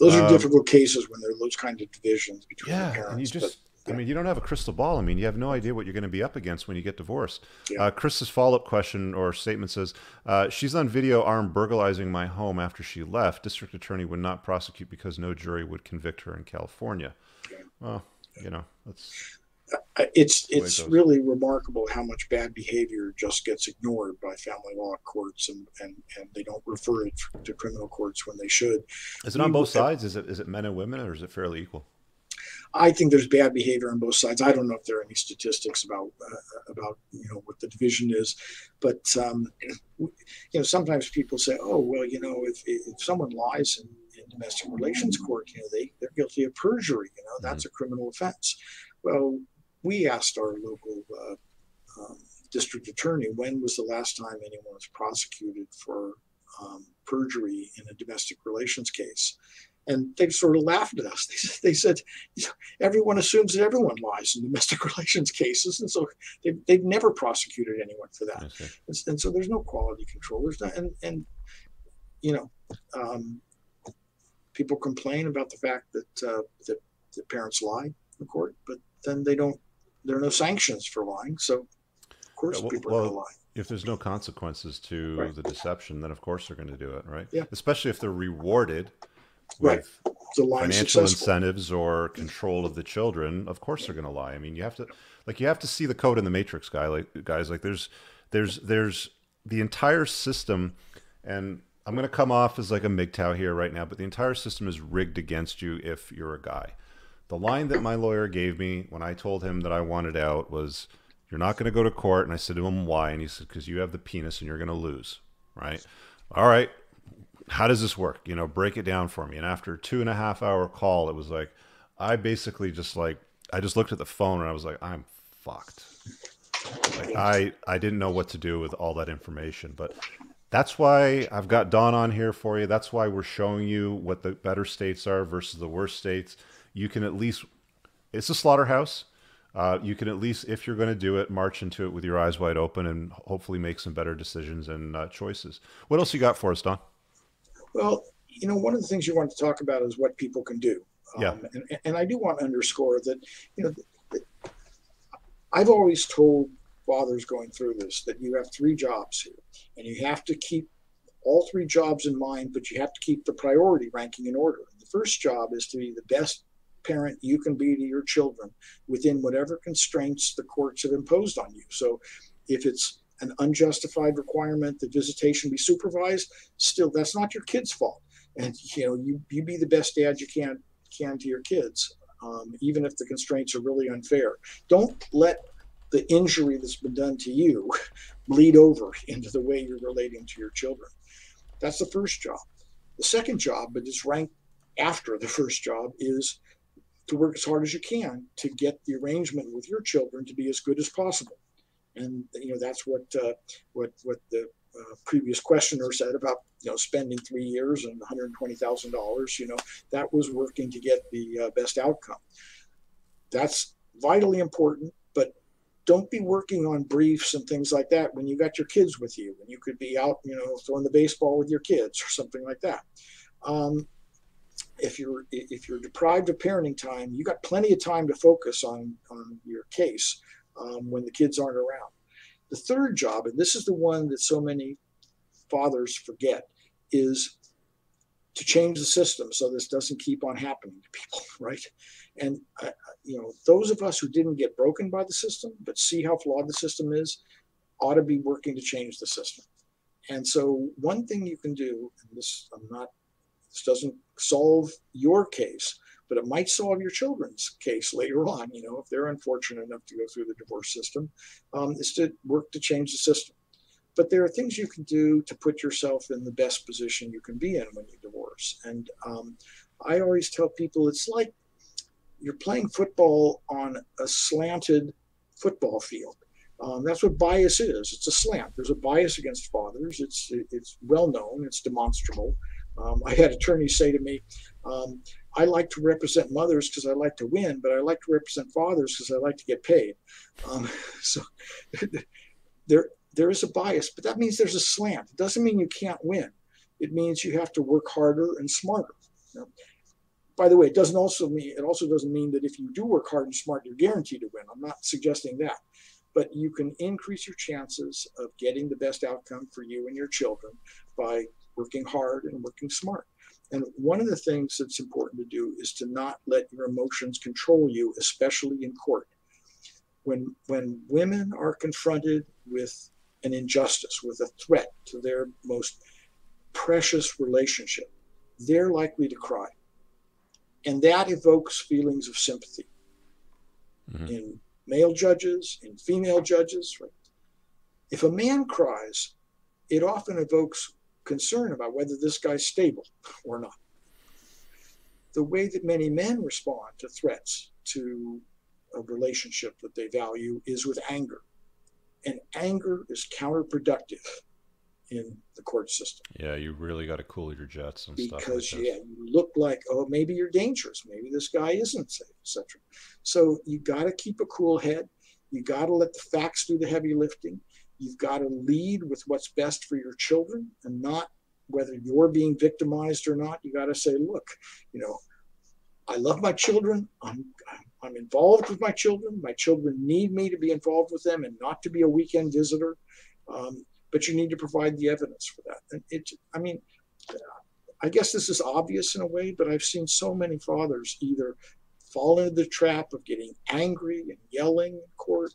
those are um, difficult cases when there are those kinds of divisions between yeah, parents. And you just, but, I mean, you don't have a crystal ball. I mean, you have no idea what you're going to be up against when you get divorced. Yeah. Uh, Chris's follow up question or statement says uh, She's on video armed burglarizing my home after she left. District attorney would not prosecute because no jury would convict her in California. Yeah. Well, you know, that's it's it's really remarkable how much bad behavior just gets ignored by family law courts and, and, and they don't refer it to criminal courts when they should. Is it on both sides? Is it is it men and women or is it fairly equal? I think there's bad behavior on both sides. I don't know if there are any statistics about uh, about you know what the division is, but um, you know sometimes people say, oh well, you know if, if someone lies in, in domestic relations court, you know they they're guilty of perjury. You know that's mm-hmm. a criminal offense. Well, we asked our local uh, um, district attorney when was the last time anyone was prosecuted for um, perjury in a domestic relations case. And they sort of laughed at us. They, [laughs] they said, everyone assumes that everyone lies in domestic [laughs] relations cases. And so they, they've never prosecuted anyone for that. And, and, so there's no quality control. There's not, and, and, you know, um, people complain about the fact that, uh, that, that parents lie in court, but then they don't, there are no sanctions for lying. So of course yeah, well, people are well, going to lie if there's no consequences to right. the deception, then of course they're going to do it, right? Yeah. Especially if they're rewarded with right. financial successful. incentives or control of the children, of course they're going to lie. I mean, you have to like you have to see the code in the matrix, guy. Like guys, like there's there's there's the entire system, and I'm going to come off as like a MGTOW here right now, but the entire system is rigged against you if you're a guy. The line that my lawyer gave me when I told him that I wanted out was, "You're not going to go to court," and I said to him, "Why?" And he said, "Because you have the penis and you're going to lose." Right? All right how does this work? You know, break it down for me. And after two and a half hour call, it was like, I basically just like, I just looked at the phone and I was like, I'm fucked. Like I, I didn't know what to do with all that information, but that's why I've got Don on here for you. That's why we're showing you what the better states are versus the worst states. You can at least, it's a slaughterhouse. Uh, you can at least, if you're going to do it, march into it with your eyes wide open and hopefully make some better decisions and uh, choices. What else you got for us, Don? Well, you know, one of the things you want to talk about is what people can do. Yeah. Um, and, and I do want to underscore that, you know, I've always told fathers going through this that you have three jobs here and you have to keep all three jobs in mind, but you have to keep the priority ranking in order. The first job is to be the best parent you can be to your children within whatever constraints the courts have imposed on you. So if it's an unjustified requirement that visitation be supervised, still that's not your kid's fault. And you know, you you be the best dad you can can to your kids, um, even if the constraints are really unfair. Don't let the injury that's been done to you bleed over into the way you're relating to your children. That's the first job. The second job, but it's ranked after the first job, is to work as hard as you can to get the arrangement with your children to be as good as possible and you know that's what uh, what what the uh, previous questioner said about you know spending three years and one hundred twenty thousand dollars. You know that was working to get the uh, best outcome. That's vitally important, but don't be working on briefs and things like that when you got your kids with you and you could be out you know throwing the baseball with your kids or something like that. Um, if you're if you're deprived of parenting time, you got plenty of time to focus on on your case um, when the kids aren't around. The third job, and this is the one that so many fathers forget, is to change the system so this doesn't keep on happening to people, [laughs] right? And uh, you know, those of us who didn't get broken by the system but see how flawed the system is, ought to be working to change the system. And so, one thing you can do, and this I'm not, this doesn't solve your case, but it might solve your children's case later on, you know, if they're unfortunate enough to go through the divorce system, um, is to work to change the system. But there are things you can do to put yourself in the best position you can be in when you divorce. And um, I always tell people it's like you're playing football on a slanted football field. Um, that's what bias is. It's a slant. There's a bias against fathers. It's it's well known. It's demonstrable. Um, I had attorneys say to me, um, I like to represent mothers because I like to win, but I like to represent fathers because I like to get paid. Um, [laughs] so [laughs] there, there is a bias, but that means there's a slant. It doesn't mean you can't win. It means you have to work harder and smarter. You know? By the way, it doesn't also mean it also doesn't mean that if you do work hard and smart, you're guaranteed to win. I'm not suggesting that, but you can increase your chances of getting the best outcome for you and your children by working hard and working smart. And one of the things that's important to do is to not let your emotions control you, especially in court. When, when women are confronted with an injustice, with a threat to their most precious relationship, they're likely to cry. And that evokes feelings of sympathy mm-hmm. in male judges, in female judges. Right? If a man cries, it often evokes concern about whether this guy's stable or not. The way that many men respond to threats, to a relationship that they value is with anger. And anger is counterproductive in the court system. Yeah, you really got to cool your jets and because, stuff. Because like yeah, you look like oh maybe you're dangerous, maybe this guy isn't safe, etc. So you got to keep a cool head. You got to let the facts do the heavy lifting. You've got to lead with what's best for your children and not whether you're being victimized or not. You got to say, look, you know, I love my children. I'm I'm involved with my children. My children need me to be involved with them and not to be a weekend visitor. Um, but you need to provide the evidence for that. And it, I mean, I guess this is obvious in a way, but I've seen so many fathers either fall into the trap of getting angry and yelling in court,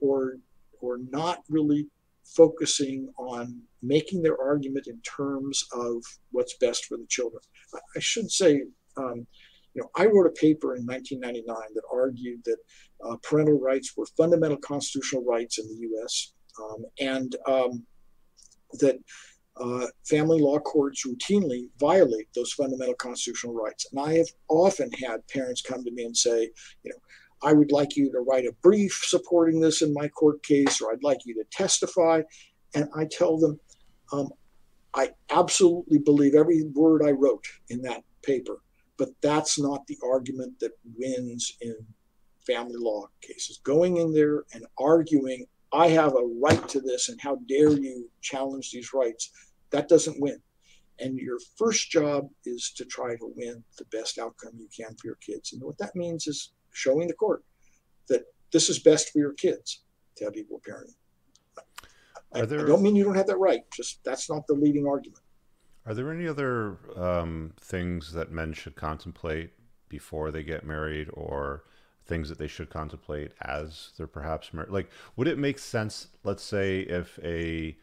or or not really focusing on making their argument in terms of what's best for the children. I should say, um, you know, I wrote a paper in 1999 that argued that uh, parental rights were fundamental constitutional rights in the U.S. Um, and um, that uh, family law courts routinely violate those fundamental constitutional rights. And I have often had parents come to me and say, you know, I would like you to write a brief supporting this in my court case, or I'd like you to testify. And I tell them, um, I absolutely believe every word I wrote in that paper, but that's not the argument that wins in family law cases. Going in there and arguing, I have a right to this, and how dare you challenge these rights, that doesn't win. And your first job is to try to win the best outcome you can for your kids. And what that means is showing the court that this is best for your kids to have equal parenting. I, there, I, don't mean you don't have that right. Just that's not the leading argument. Are there any other um, things that men should contemplate before they get married, or things that they should contemplate as they're perhaps married? Like, would it make sense? Let's say if a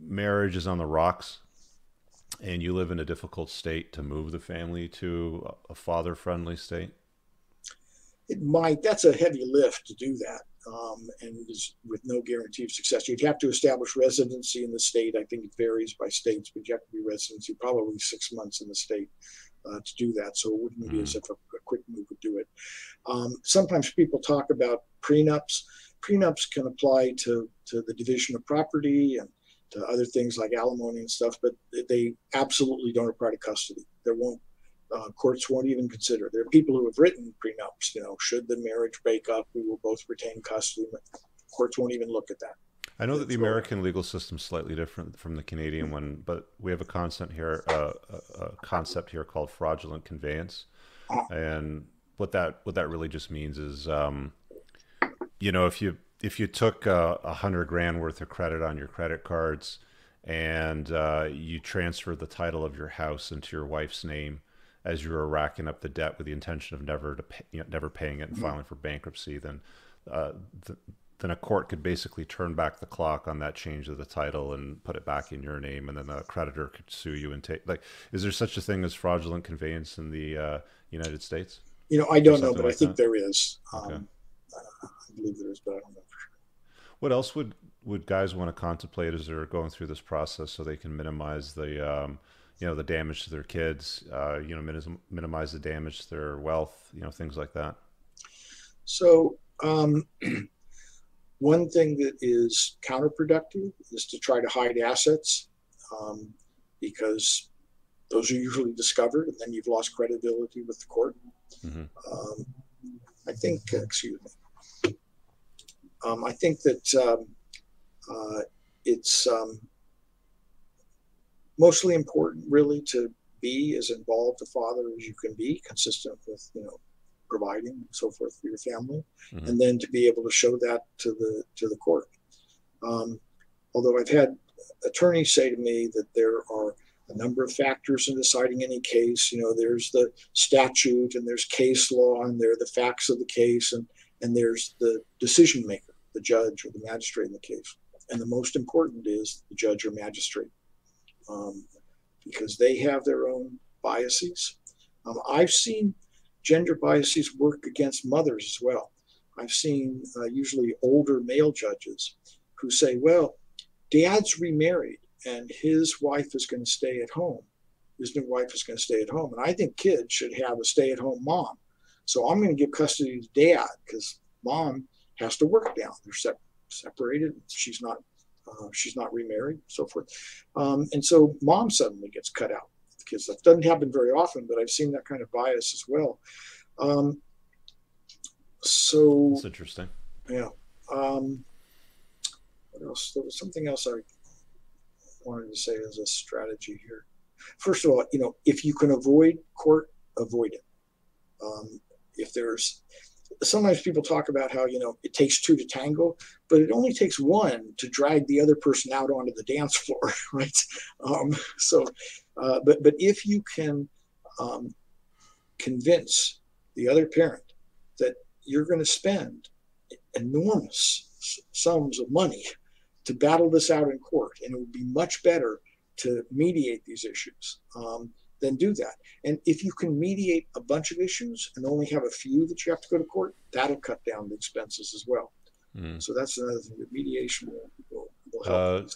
marriage is on the rocks and you live in a difficult state to move the family to a father friendly state? It might that's a heavy lift to do that um, and is with no guarantee of success. You'd have to establish residency in the state. I think it varies by states but you have to be residency probably six months in the state uh, to do that. So it wouldn't be as mm. if a, a, quick move would do it. Um, sometimes people talk about prenups. Prenups can apply to to the division of property and to other things like alimony and stuff but they absolutely don't apply to custody. There won't uh, courts won't even consider. There are people who have written prenups. You know, should the marriage break up, we will both retain custody. Courts won't even look at that. I know that the American legal system is slightly different from the Canadian one, but we have a concept here, uh, a concept here called fraudulent conveyance, and what that what that really just means is, um, you know, if you if you took a, a hundred grand worth of credit on your credit cards and uh, you transfer the title of your house into your wife's name, as you were racking up the debt with the intention of never to pay, you know, never paying it and filing for bankruptcy, then uh, the, then a court could basically turn back the clock on that change of the title and put it back in your name, and then the creditor could sue you and take. Like, is there such a thing as fraudulent conveyance in the uh, United States? You know, I don't know, but like I think that? there is. Okay. Um, I believe there is, but I don't know for sure. What else would would guys want to contemplate as they're going through this process so they can minimize the um, you know the damage to their kids uh, you know minim- minimize the damage to their wealth you know things like that. So um, [clears throat] one thing that is counterproductive is to try to hide assets um, because those are usually discovered and then you've lost credibility with the court. Mm-hmm. um, i think uh, excuse me. Um, i think that um, uh, it's um, mostly important really to be as involved a father as you can be consistent with you know providing and so forth for your family mm-hmm. and then to be able to show that to the to the court. Um, although i've had attorneys say to me that there are a number of factors in deciding any case. You know there's the statute and there's case law and there are the facts of the case and and there's the decision maker the judge or the magistrate in the case. And the most important is the judge or magistrate um, because they have their own biases. Um, I've seen gender biases work against mothers as well. I've seen uh, usually older male judges who say, well, dad's remarried and his wife is going to stay at home. His new wife is going to stay at home. And I think kids should have a stay at home mom. So I'm going to give custody to dad because mom has to work down. They're se- separated. She's not uh, she's not remarried, so forth. Um, and so mom suddenly gets cut out because that doesn't happen very often, but I've seen that kind of bias as well. Um, so that's interesting. Yeah. Um, what else? There was something else I wanted to say as a strategy here. First of all, you know, if you can avoid court, avoid it. Um, if there's sometimes people talk about how you know it takes two to tango, but it only takes one to drag the other person out onto the dance [laughs] floor, right? Um, so, uh, but but if you can um, convince the other parent that you're going to spend enormous sums of money to battle this out in court, and it would be much better to mediate these issues. Um, then do that. And if you can mediate a bunch of issues and only have a few that you have to go to court, that'll cut down the expenses as well. Mm. So that's another thing that mediation will, will, will help. Uh,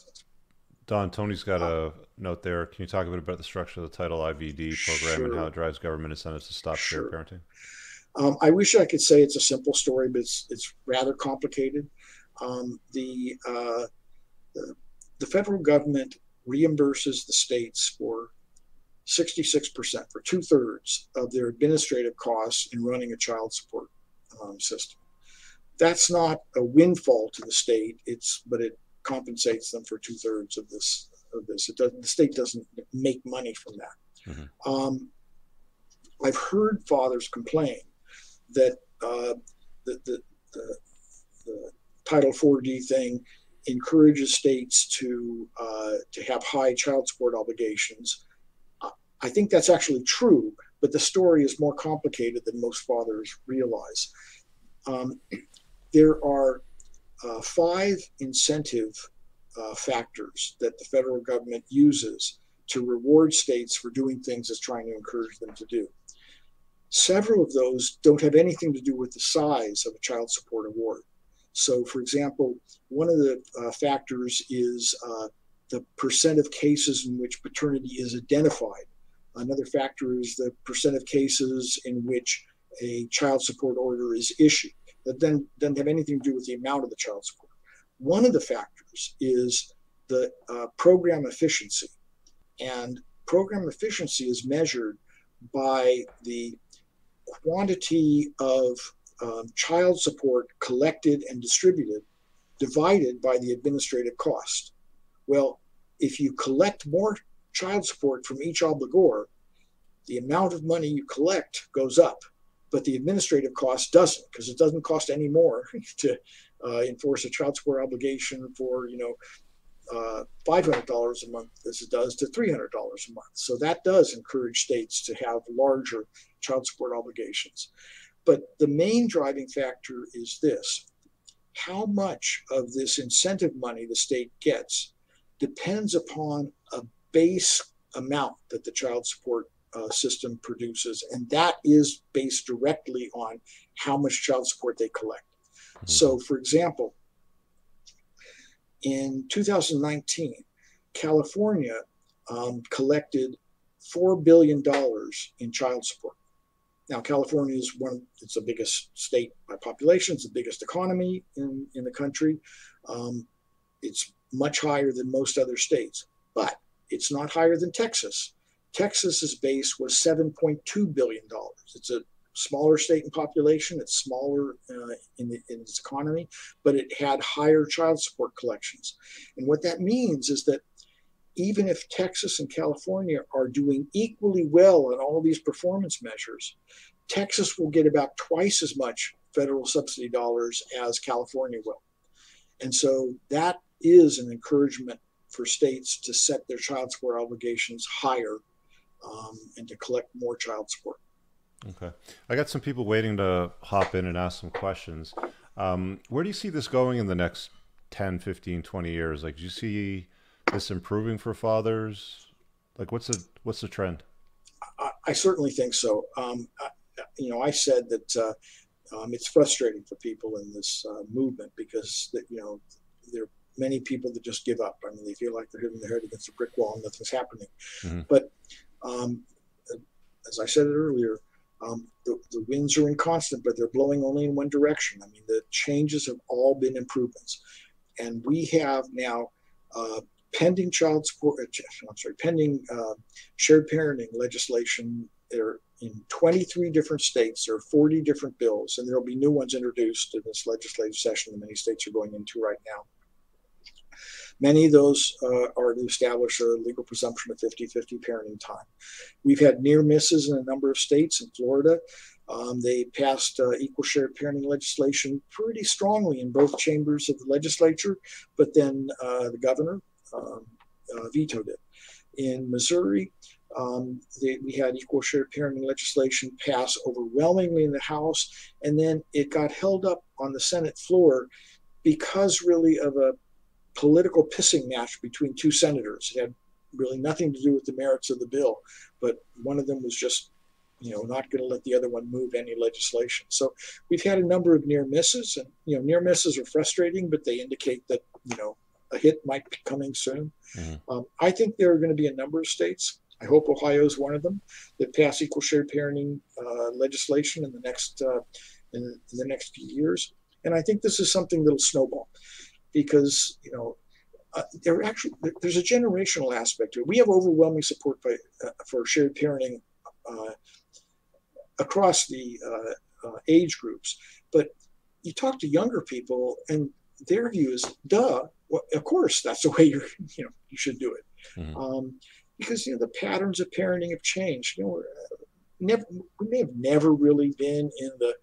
Don, Tony's got a note there. Can you talk a bit about the structure of the Title IVD program sure. and how it drives government incentives to stop sure. shared parenting? Um, I wish I could say it's a simple story, but it's, it's rather complicated. Um, the, uh, the, the federal government reimburses the states for 66%, for two thirds of their administrative costs in running a child support um, system. That's not a windfall to the state. It's but it compensates them for two thirds of this of this. It doesn't. The state doesn't make money from that. Mm-hmm. Um, I've heard fathers complain that uh, the, the, the, the, Title 4D thing encourages states to uh, to have high child support obligations I think that's actually true, but the story is more complicated than most fathers realize. Um, there are uh, five incentive uh, factors that the federal government uses to reward states for doing things it's trying to encourage them to do. Several of those don't have anything to do with the size of a child support award. So, for example, one of the uh, factors is uh, the percent of cases in which paternity is identified Another factor is the percent of cases in which a child support order is issued. That then doesn't have anything to do with the amount of the child support. One of the factors is the uh, program efficiency. And program efficiency is measured by the quantity of um, child support collected and distributed divided by the administrative cost. Well, if you collect more child support from each obligor, the amount of money you collect goes up, but the administrative cost doesn't because it doesn't cost any more [laughs] to uh, enforce a child support obligation for you know uh, $500 a month as it does to $300 a month. So that does encourage states to have larger child support obligations. But the main driving factor is this how much of this incentive money the state gets depends upon a base amount that the child support uh, system produces, and that is based directly on how much child support they collect. Mm-hmm. So, for example, in 2019, California um, collected $4 billion in child support. Now, California is one, it's the biggest state by population, it's the biggest economy in, in the country. Um, it's much higher than most other states. But it's not higher than Texas. Texas's base was $7.2 billion. It's a smaller state in population, it's smaller uh, in, the, in its economy, but it had higher child support collections. And what that means is that even if Texas and California are doing equally well on all these performance measures, Texas will get about twice as much federal subsidy dollars as California will. And so that is an encouragement for states to set their child support obligations higher um, and to collect more child support. Okay. I got some people waiting to hop in and ask some questions. Um, where do you see this going in the next 10, 15, 20 years? Like, do you see this improving for fathers? Like, what's the, what's the trend? I, I certainly think so. Um, I, you know, I said that uh, um, it's frustrating for people in this uh, movement because that you know they're many people that just give up. I mean, they feel like they're hitting their head against a brick wall and nothing's happening. Mm-hmm. But um, as I said earlier, Um, the, the winds are inconstant, but they're blowing only in one direction. I mean, the changes have all been improvements. And we have now uh, pending child support, uh, I'm sorry, pending uh, shared parenting legislation. There in 23 different states. There are 40 different bills, and there will be new ones introduced in this legislative session that many states are going into right now. Many of those uh, are to establish a legal presumption of 50 50 parenting time. We've had near misses in a number of states. In Florida, um, they passed uh, equal share parenting legislation pretty strongly in both chambers of the legislature, but then uh, the governor um, uh, vetoed it. In Missouri, um, they, we had equal share parenting legislation pass overwhelmingly in the House, and then it got held up on the Senate floor because really of a political pissing match between two senators. It had really nothing to do with the merits of the bill, but one of them was just, you know, not going to let the other one move any legislation. So we've had a number of near misses, and you know, near misses are frustrating, but they indicate that you know a hit might be coming soon. Mm-hmm. Um, I think there are going to be a number of states. I hope Ohio is one of them that pass equal share parenting uh, legislation in the next uh, in, in the next few years. And I think this is something that'll snowball because you know uh, there actually there's a generational aspect to it. We have overwhelming support by, uh, for shared parenting uh, across the uh, uh, age groups, but you talk to younger people and their view is, "Duh, well, of course that's the way you [laughs] you know you should do it," mm-hmm. um, because you know the patterns of parenting have changed. You know, uh, never we may have never really been in the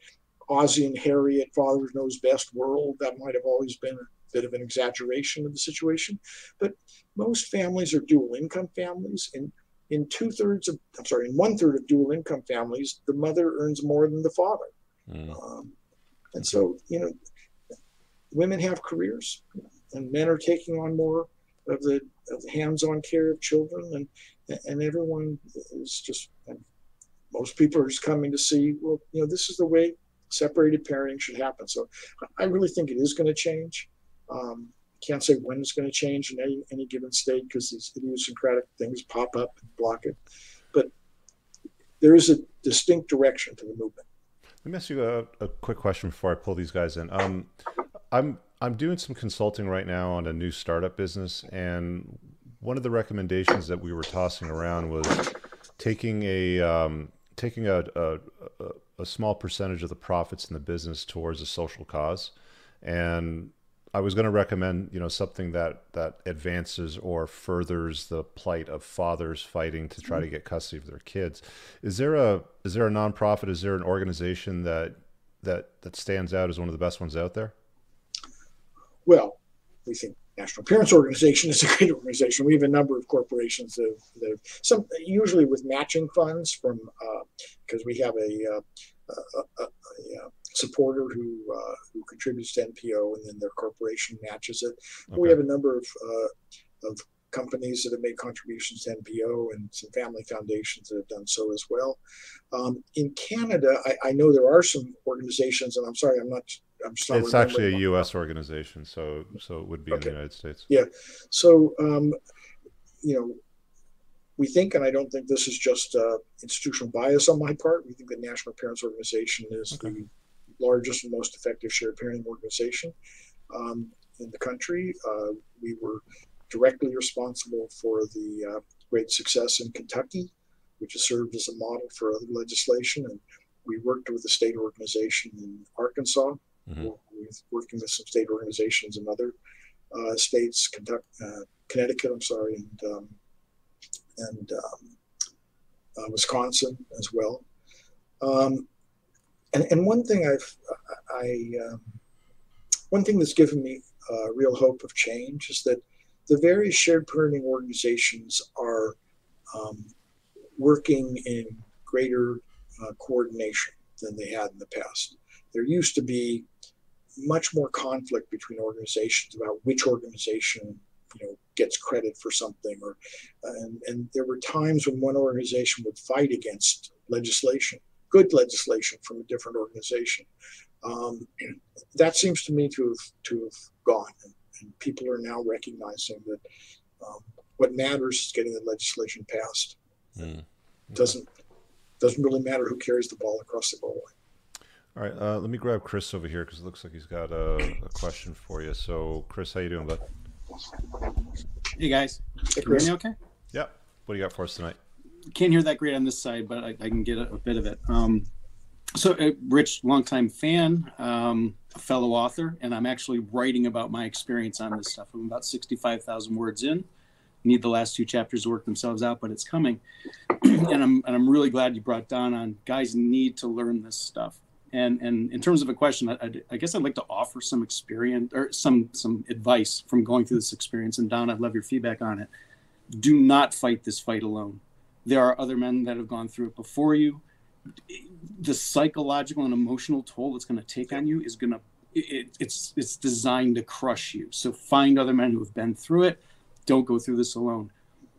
Ozzie and Harriet, father knows best world. That might have always been bit of an exaggeration of the situation, but most families are dual income families. And in two thirds of, I'm sorry, in one third of dual income families, the mother earns more than the father. Mm. Um, and so, you know, women have careers and men are taking on more of the, of the hands-on care of children and, and everyone is just, most people are just coming to see, well, you know, this is the way separated parenting should happen. So I really think it is going to change. Um, can't say when it's going to change in any, any given state because these idiosyncratic things pop up and block it. But there is a distinct direction to the movement. Let me ask you a, a quick question before I pull these guys in. Um, I'm I'm doing some consulting right now on a new startup business, and one of the recommendations that we were tossing around was taking a um, taking a, a, a small percentage of the profits in the business towards a social cause, and I was going to recommend, you know, something that that advances or furthers the plight of fathers fighting to try to mm-hmm. get custody of their kids. Is there a is there a nonprofit? Is there an organization that that that stands out as one of the best ones out there? Well, we think National Parents Organization is a great organization. We have a number of corporations that, have, that have some usually with matching funds from because uh, we have a, uh, a, a, a supporter who uh, who contributes to NPO, and then their corporation matches it. Okay. We have a number of uh, of companies that have made contributions to NPO and some family foundations that have done so as well. Um, in Canada, I, I, know there are some organizations, and I'm sorry, I'm not. I'm just not it's actually a U.S. organization, so so it would be okay. in the United States. Yeah, so um, you know, we think, and I don't think this is just uh, institutional bias on my part. We think the National Parents Organization is okay. the largest and most effective shared parenting organization um, in the country. Uh, we were directly responsible for the uh, great success in Kentucky, which has served as a model for other legislation. And we worked with a state organization in Arkansas, mm-hmm. working with some state organizations in other uh, states, Kentucky, uh, Connecticut, I'm sorry, and um, and um, uh, Wisconsin as well. Um, and and one thing I've I um, one thing that's given me uh, real hope of change is that the various shared parenting organizations are um, working in greater uh, coordination than they had in the past. There used to be much more conflict between organizations about which organization you know gets credit for something or and, and there were times when one organization would fight against legislation good legislation from a different organization. Um, that seems to me to have to have gone, and, and people are now recognizing that um, what matters is getting the legislation passed. Mm. Doesn't doesn't really matter who carries the ball across the goal line. All right, uh, let me grab Chris over here because it looks like he's got a, a, question for you. So, Chris, how you doing, bud? Hey guys, Hey, can Chris. hear me okay? Yep. What do you got for us tonight? Can't hear that great on this side, but I, I can get a, a bit of it. Um, so, uh, Rich, longtime fan, um, a fellow author, and I'm actually writing about my experience on this stuff. I'm about 65,000 words in. Need the last two chapters to work themselves out, but it's coming. [clears throat] and I'm and I'm really glad you brought Don on. Guys need to learn this stuff. And and in terms of a question, I, I guess I'd like to offer some experience or some some advice from going through this experience. And Don, I'd love your feedback on it. Do not fight this fight alone. There are other men that have gone through it before you. The psychological and emotional toll it's going to take on you is going to it, it's it's designed to crush you. So find other men who have been through it. Don't go through this alone.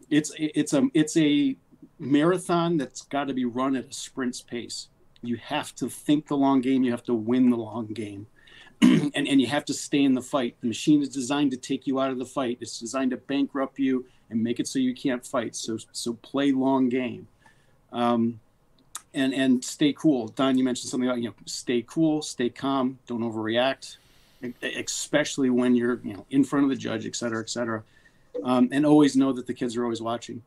It's it's a it's a marathon that's got to be run at a sprint's pace. You have to think the long game. You have to win the long game. [clears throat] and, and you have to stay in the fight. The machine is designed to take you out of the fight. It's designed to bankrupt you and make it so you can't fight. So so play long game, um, and and stay cool. Don, you mentioned something about you know stay cool, stay calm, don't overreact, especially when you're you know in front of the judge, et cetera, et cetera, um, and always know that the kids are always watching,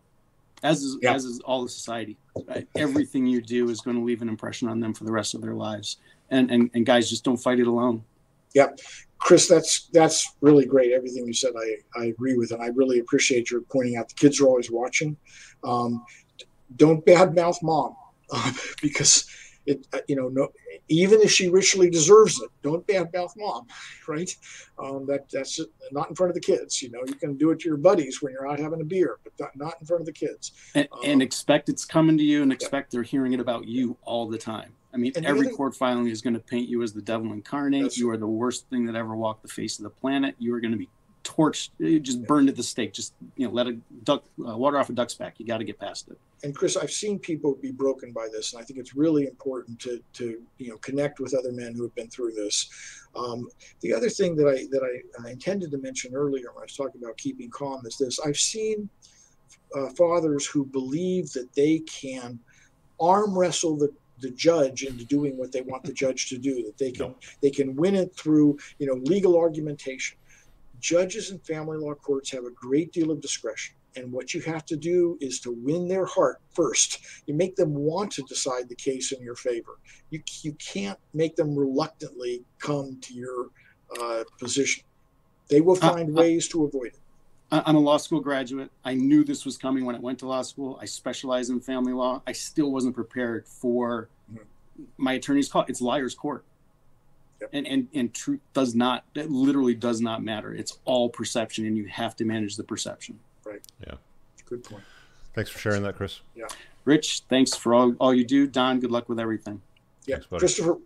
as is Yeah. as is all of society. Right? Everything you do is going to leave an impression on them for the rest of their lives. And and and guys, just don't fight it alone. Chris, that's that's really great. Everything you said, I, I agree with, and I really appreciate your pointing out the kids are always watching. Um, don't badmouth mom uh, [laughs] because it uh, you know no even if she richly deserves it, don't badmouth mom, [laughs] right? Um, that that's not in front of the kids. You know, you can do it to your buddies when you're out having a beer, but not, not in front of the kids. and, Um, and expect it's coming to you and expect they're hearing it about you all the time. I mean, And every court filing is going to paint you as the devil incarnate. That's- you are the worst thing that ever walked the face of the planet. You are going to be torched, eh, just burned at the stake. Just you know, let a duck uh, water off a duck's back. You got to get past it. and Chris, I've seen people be broken by this, and I think it's really important to to you know connect with other men who have been through this. Um, the other thing that I that I, I intended to mention earlier when I was talking about keeping calm is this: I've seen uh, fathers who believe that they can arm wrestle the the judge into doing what they want the judge to do that they can No. they can win it through you know legal argumentation. Judges in family law courts have a great deal of discretion and what you have to do is to win their heart first. You make them want to decide the case in your favor. You, you can't make them reluctantly come to your uh, position. They will Uh, find uh, ways to avoid it I'm a law school graduate. I knew this was coming when I went to law school. I specialize in family law. I still wasn't prepared for Mhm. my attorney's call. It's liar's court. Yep. And, and and truth does not it literally does not matter. It's all perception and you have to manage the perception. Right. Yeah. Good point Thanks for sharing that, Chris. Yeah. Rich, thanks for all, all you do. Don, good luck with everything. yeah Thanks, christopher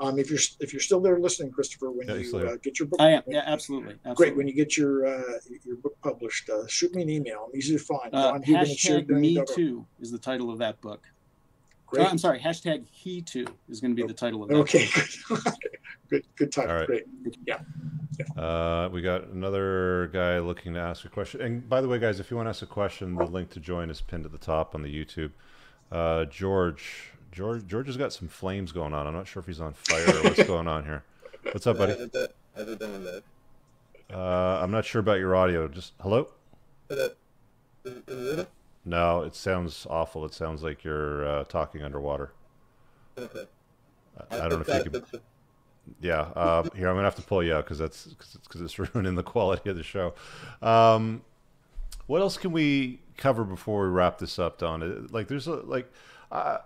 um, if you're if you're still there listening christopher when Yeah, you uh, get your book I am. Yeah, absolutely. absolutely. Great. When you get your uh, your book published, uh, shoot me an email. I'm easy to find. Uh, Don hashtag me sharedlearning.org. too is the title of that book. Great. Oh, I'm sorry. Hashtag he too is going to be the title of that. [laughs] Okay. good. Good title. All right. Great. Uh, we got another guy looking to ask a question. And by the way, guys, if you want to ask a question, the link to join is pinned at the top on the YouTube. Uh, George, George, George has got some flames going on. I'm not sure if he's on fire or what's going on here. What's up, buddy? Edit that. That. Uh, I'm not sure about your audio. Just hello. Edit. Is, is it? No, it sounds awful. It sounds like you're uh, talking underwater. I, I don't know if you could. Yeah, uh, here I'm gonna have to pull you out because that's because it's, it's [laughs] ruining the quality of the show. Um, what else can we cover before we wrap this up, Don? Like, there's a like. Uh,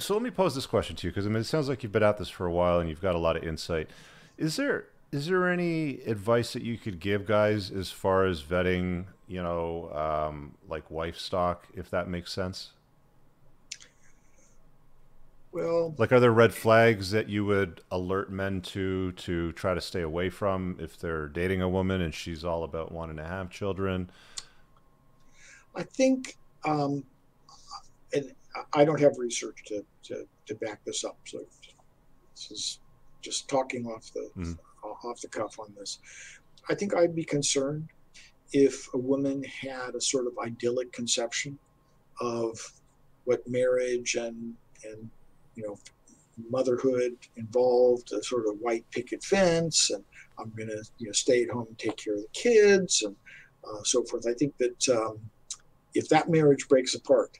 so let me pose this question to you because I mean it sounds like you've been at this for a while and you've got a lot of insight. Is there is there any advice that you could give guys as far as vetting, you know, um, like wife stock, if that makes sense? Well, Like, are there red flags that you would alert men to to try to stay away from if they're dating a woman and she's all about wanting to have children? I think, um, I don't have research to, to, to back this up. So this is just talking off the Mhm. off the cuff on this. I think I'd be concerned if a woman had a sort of idyllic conception of what marriage and and you know motherhood involved a sort of white picket fence and i'm going to you know stay at home and take care of the kids and uh, so forth i think that um, if that marriage breaks apart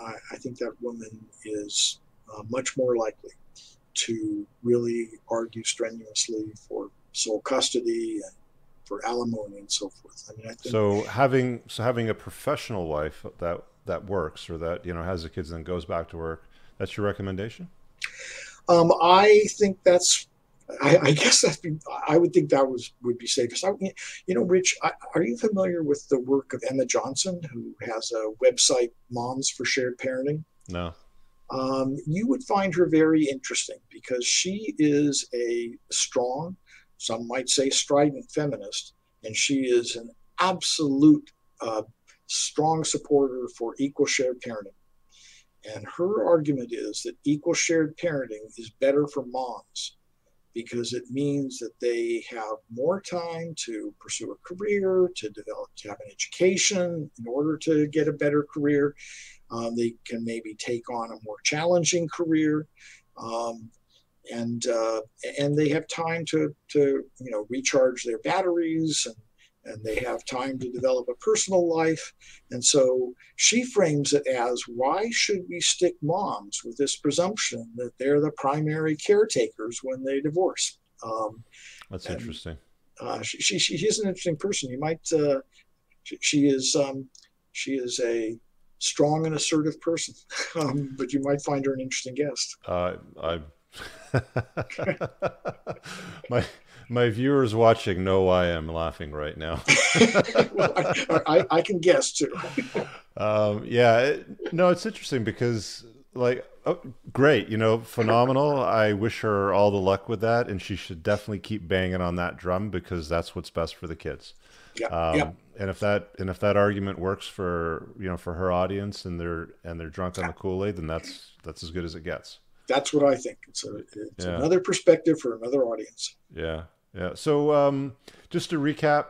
i, I think that woman is uh, much more likely to really argue strenuously for sole custody and for alimony and so forth. I mean, I think So having so having a professional wife that that works or that you know has the kids and then goes back to work. That's your recommendation. um, I think that's. I, I guess that I would think that was would be safest. I, you know, Rich, I, are you familiar with the work of Emma Johnson, who has a website, Moms for Shared Parenting? No. um, you would find her very interesting because she is a strong, some might say strident feminist, and she is an absolute uh, strong supporter for equal shared parenting. And her argument is that equal shared parenting is better for moms because it means that they have more time to pursue a career, to develop, to have an education in order to get a better career. Um, they can maybe take on a more challenging career, um, and uh, and they have time to to you know recharge their batteries and and they have time to develop a personal life. And so she frames it as why should we stick moms with this presumption that they're the primary caretakers when they divorce? Um, That's And- interesting. uh, she, she, she is an interesting person. You might, uh, she, she is, um, she is a strong and assertive person, [laughs] um, but you might find her an interesting guest. Uh, I [laughs] my my viewers watching know why I am laughing right now. well, [laughs] I, I, I can guess too. [laughs] Um, yeah, it, no, it's interesting because like, oh, great, you know, phenomenal. I wish her all the luck with that, and she should definitely keep banging on that drum because that's what's best for the kids. Yeah, Um, yeah. And if that and if that argument works for you know for her audience and they're and they're drunk on the Kool Aid, then that's that's as good as it gets. That's what I think. It's, a, it's Yeah. another perspective for another audience. Yeah, yeah. So um, just to recap,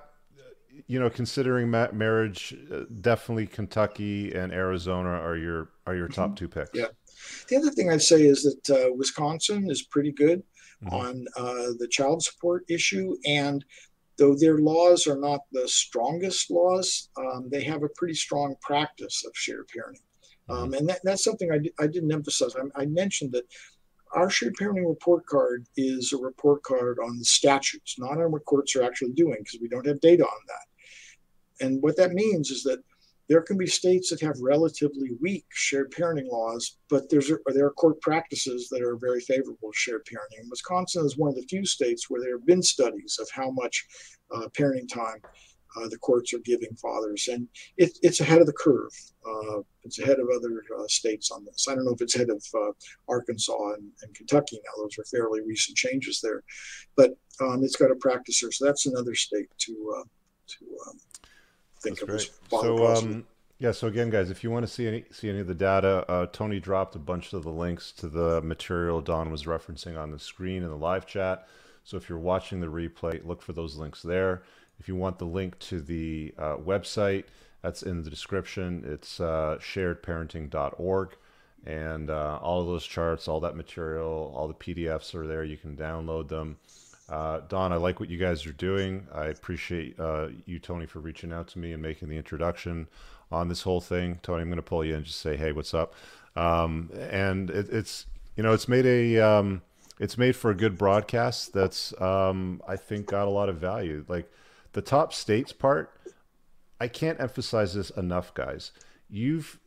you know, considering ma- marriage, uh, definitely Kentucky and Arizona are your are your top two picks. Mm-hmm. Yeah. The other thing I'd say is that uh, Wisconsin is pretty good Mhm. on uh, the child support issue. And though their laws are not the strongest laws, um, they have a pretty strong practice of shared parenting. Um, and that, that's something I, di- I didn't emphasize. I, I mentioned that our shared parenting report card is a report card on the statutes, not on what courts are actually doing, because we don't have data on that. And what that means is that there can be states that have relatively weak shared parenting laws, but there's there are court practices that are very favorable to shared parenting. Wisconsin is one of the few states where there have been studies of how much uh, parenting time uh, the courts are giving fathers, and it, it's ahead of the curve. Uh, it's ahead of other uh, states on this. I don't know if it's ahead of uh, Arkansas and, and Kentucky now; those are fairly recent changes there, but um, it's got a practice there. So that's another state to uh, to um, think That's of as So um, yeah. So again, guys, if you want to see any see any of the data, uh, Tony dropped a bunch of the links to the material Don was referencing on the screen in the live chat. So if you're watching the replay, look for those links there. If you want the link to the uh, website, that's in the description. It's uh, sharedparenting.org. And uh, all of those charts, all that material, all the PDFs are there. You can download them. Uh, Don, I like what you guys are doing. I appreciate uh, you, Tony, for reaching out to me and making the introduction on this whole thing. Tony, I'm going to pull you in and just say, hey, what's up? Um, and it, it's you know it's made a um, it's made for a good broadcast. That's um, I think got a lot of value. Like the top states part, I can't emphasize this enough, guys. You've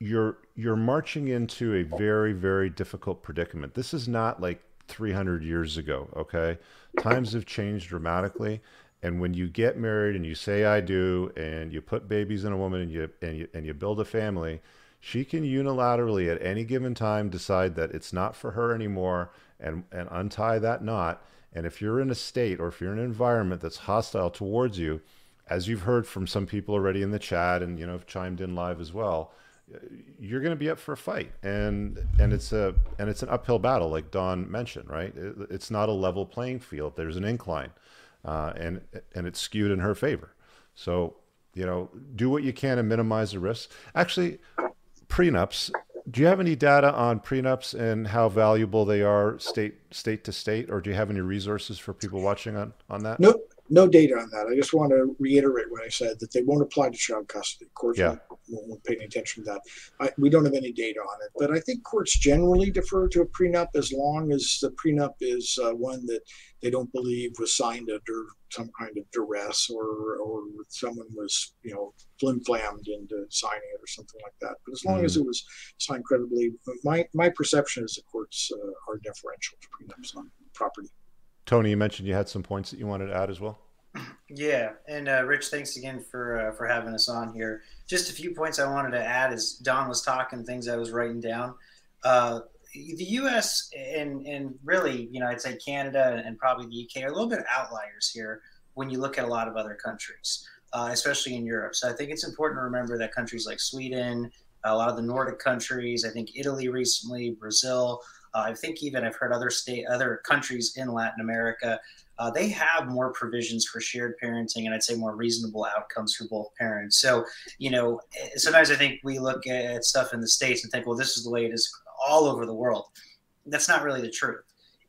you're you're marching into a very very difficult predicament. This is not like 300 years ago, okay? Times have changed dramatically, and when you get married and you say I do and you put babies in a woman and you and you and you build a family, she can unilaterally at any given time decide that it's not for her anymore and and untie that knot. And if you're in a state or if you're in an environment that's hostile towards you, as you've heard from some people already in the chat and you know have chimed in live as well, you're going to be up for a fight. And and it's a and it's an uphill battle like don mentioned right? It, it's not a level playing field. There's an incline uh, and and it's skewed in her favor. So you know do what you can to minimize the risks actually prenups. Do you have any data on prenups and how valuable they are state state to state, or do you have any resources for people watching on on that? No, no data on that. I just want to reiterate what I said that they won't apply to child custody. Courts Yeah. won't, won't pay any attention to that. I, we don't have any data on it, but I think courts generally defer to a prenup as long as the prenup is uh, one that they don't believe was signed under some kind of duress or or someone was you know flim flammed into signing it or something like that. But as long as it was signed credibly, my my perception is the courts uh, are deferential to prenups on property. Tony, you mentioned you had some points that you wanted to add as well. Yeah, and uh, Rich, thanks again for uh, for having us on here. Just a few points I wanted to add as Don was talking, things I was writing down. Uh, the U.S. and and really, you know, I'd say Canada and probably the U.K. are a little bit outliers here when you look at a lot of other countries, uh, especially in Europe. So I think it's important to remember that countries like Sweden, a lot of the Nordic countries, I think Italy recently, Brazil, uh, I think even I've heard other state, other countries in Latin America, uh, they have more provisions for shared parenting, and I'd say more reasonable outcomes for both parents. So, you know, eh, sometimes I think we look at stuff in the states and think, well, this is the way it is all over the world. That's not really the truth.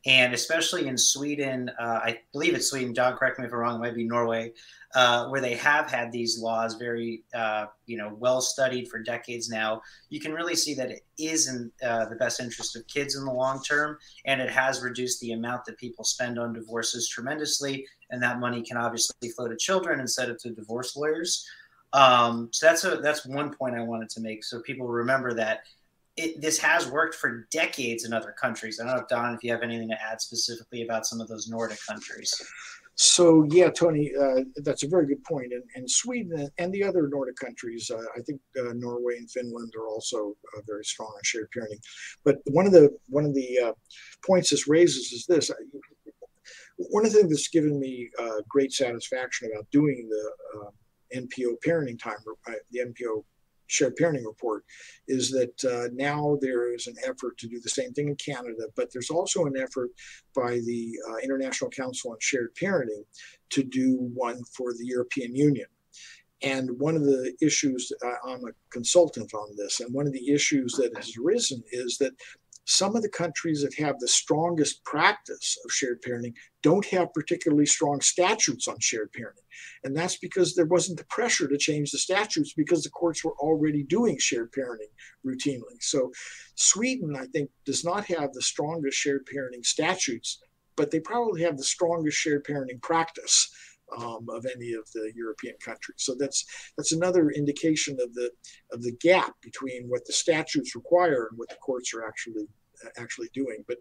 And especially in Sweden, uh, I believe it's Sweden. John, correct me if I'm wrong. It might be Norway, uh, where they have had these laws very, uh, you know, well studied for decades now. You can really see that it is in uh, the best interest of kids in the long term, and it has reduced the amount that people spend on divorces tremendously. And that money can obviously flow to children instead of to divorce lawyers. Um, so that's a that's one point I wanted to make, so people remember that it, this has worked for decades in other countries. I don't know, Don, if you have anything to add specifically about some of those Nordic countries. So yeah, Tony, uh, that's a very good point. And, and Sweden and the other Nordic countries, uh, I think uh, Norway and Finland are also uh, very strong on shared parenting. But one of the one of the uh, points this raises is this. One of the things that's given me uh, great satisfaction about doing the NPO parenting time, the NPO shared parenting report is that uh, now there is an effort to do the same thing in Canada, but there's also an effort by the uh, International Council on Shared Parenting to do one for the European Union. And one of the issues, uh, I'm a consultant on this, and one of the issues that has arisen is that some of the countries that have the strongest practice of shared parenting don't have particularly strong statutes on shared parenting. And that's because there wasn't the pressure to change the statutes because the courts were already doing shared parenting routinely. So Sweden, I think, does not have the strongest shared parenting statutes, but they probably have the strongest shared parenting practice. Um, of any of the European countries. So that's that's another indication of the of the gap between what the statutes require and what the courts are actually actually doing. But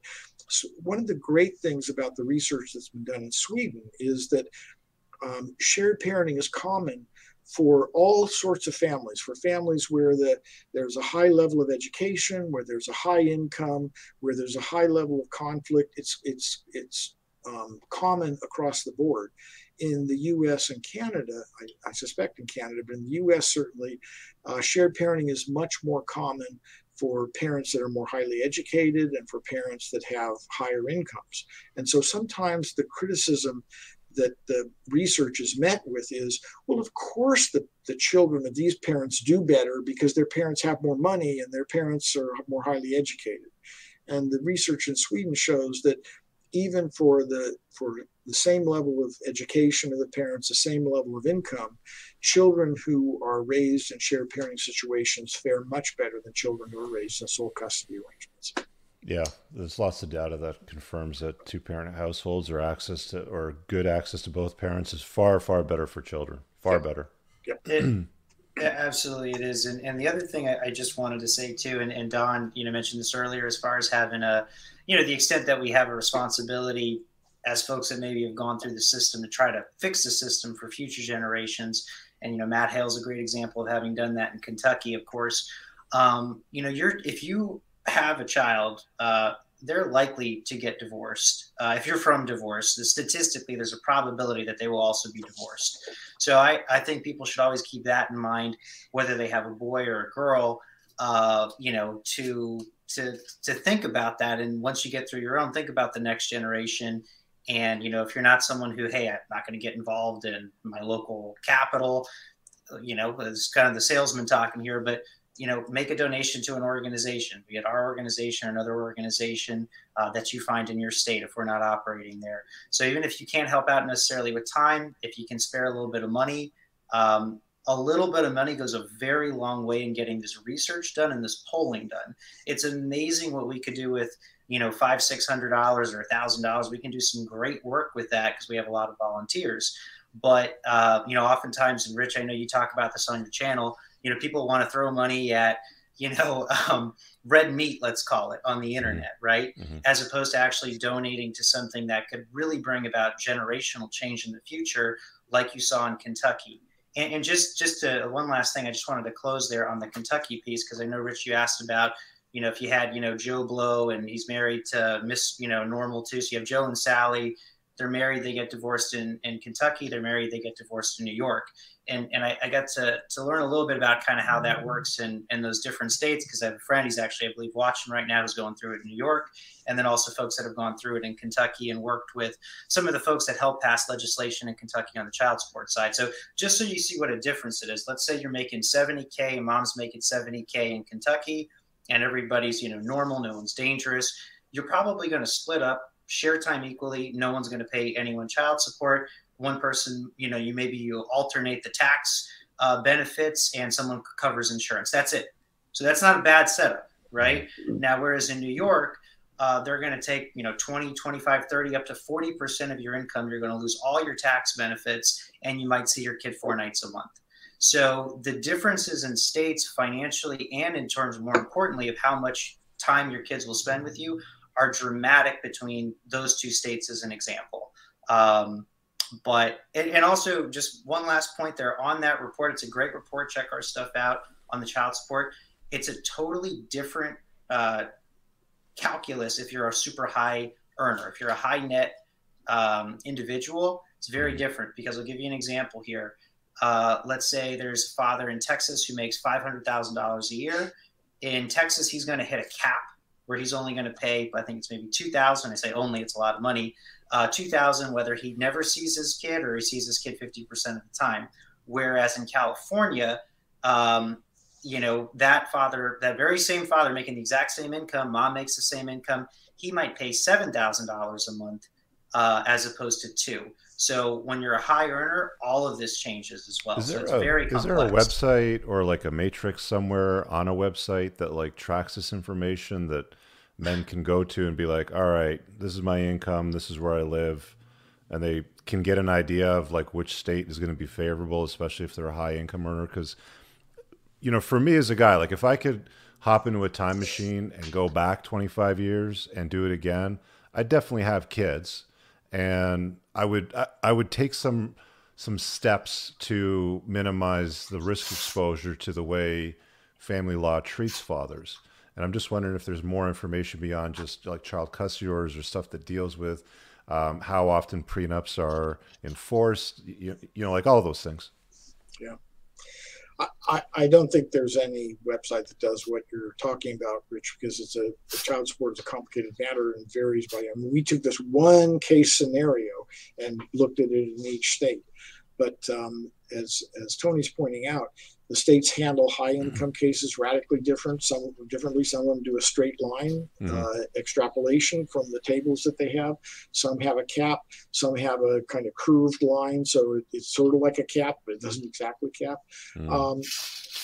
one of the great things about the research that's been done in Sweden is that um, shared parenting is common for all sorts of families for families where the, there's a high level of education where there's a high income where there's a high level of conflict it's it's it's um, common across the board in the US and Canada, I, I, suspect in Canada, but in the US certainly, uh, shared parenting is much more common for parents that are more highly educated and for parents that have higher incomes. And so sometimes the criticism that the research is met with is well, of course, the, the children of these parents do better because their parents have more money and their parents are more highly educated. And the research in Sweden shows that even for the for the same level of education of the parents, the same level of income, children who are raised in shared parenting situations fare much better than children who are raised in sole custody arrangements. Yeah, there's lots of data that confirms that two parent households or access to or good access to both parents is far far better for children. Far yep. better. Yep. It, yeah, absolutely, it is. And, and the other thing I, I just wanted to say too, and, and Don, you know, mentioned this earlier, as far as having a, you know, the extent that we have a responsibility as folks that maybe have gone through the system to try to fix the system for future generations. And you know, Matt Hale's a great example of having done that in Kentucky, of course. Um, you know, you're if you have a child, uh, they're likely to get divorced. Uh, if you're from divorce, statistically, there's a probability that they will also be divorced. So I, I think people should always keep that in mind, whether they have a boy or a girl. Uh, you know, to to to think about that, and once you get through your own, think about the next generation and you know, if you're not someone who, hey, I'm not going to get involved in my local capital, you know, it's kind of the salesman talking here, but you know, make a donation to an organization, be it our organization or another organization uh, that you find in your state if we're not operating there. So even if you can't help out necessarily with time, if you can spare a little bit of money, um, a little bit of money goes a very long way in getting this research done and this polling done. It's amazing what we could do with you know five six hundred dollars or a thousand dollars. We can do some great work with that because we have a lot of volunteers. But uh, you know, oftentimes, and Rich, I know you talk about this on your channel. You know, people want to throw money at you know [laughs] um, red meat, let's call it, on the internet, right? Mhm. As opposed to actually donating to something that could really bring about generational change in the future, like you saw in Kentucky. And, and just just to, one last thing, I just wanted to close there on the Kentucky piece because I know Rich, you asked about you know if you had you know Joe Blow and he's married to Miss you know Normal too, so you have Joe and Sally. They're married, they get divorced in, in Kentucky. They're married, they get divorced in New York. And, and I, I got to, to learn a little bit about kind of how that mm-hmm. works in, in those different states because I have a friend, he's actually, I believe, watching right now, who's going through it in New York. And then also folks that have gone through it in Kentucky and worked with some of the folks that helped pass legislation in Kentucky on the child support side. So just so you see what a difference it is, let's say you're making 70K and mom's making 70K in Kentucky and everybody's, you know, normal, no one's dangerous. You're probably going to split up share time equally. No one's going to pay anyone child support. One person, you know, you maybe you alternate the tax uh, benefits and someone covers insurance. That's it. So that's not a bad setup, right? Now, whereas in New York, uh, they're going to take, you know, 20, 25, 30, up to 40% of your income. You're going to lose all your tax benefits and you might see your kid four nights a month. So the differences in states financially and in terms, more importantly, of how much time your kids will spend with you are dramatic between those two states as an example. Um, but and, and, also just one last point there on that report. It's a great report. Check our stuff out on the child support. It's a totally different uh, calculus if you're a super high earner. If you're a high net um, individual, it's very different because I'll give you an example here. Uh, let's say there's a father in Texas who makes $500,000 a year. In Texas, he's going to hit a cap where he's only going to pay, I think it's maybe 2000 I say only, it's a lot of money, uh, 2000 whether he never sees his kid or he sees his kid 50% of the time. Whereas in California, um, you know, that father, that very same father making the exact same income, mom makes the same income, he might pay $7,000 a month uh, as opposed to two. So when you're a high earner, all of this changes as well. Is so a, is there a website or like a matrix somewhere on a website that like tracks this information that men can go to and be like, all right, this is my income, this is where I live, and they can get an idea of like which state is going to be favorable, especially if they're a high income earner. Because you know, for me as a guy, like if I could hop into a time machine and go back 25 years and do it again, I definitely have kids and I would I, I would take some some steps to minimize the risk exposure to the way family law treats fathers. And I'm just wondering if there's more information beyond just like child custody orders or stuff that deals with um, how often prenups are enforced, you, you know, like all those things. Yeah. I, I don't think there's any website that does what you're talking about, Rich, because it's a child support is a complicated matter and varies by. I mean, we took this one case scenario and looked at it in each state, but um, as as Tony's pointing out, the states handle high income cases radically different. Some differently. Some of them do a straight line mm-hmm. uh, extrapolation from the tables that they have. Some have a cap. Some have a kind of curved line, so it, it's sort of like a cap, but it doesn't exactly cap. Mm-hmm. Um,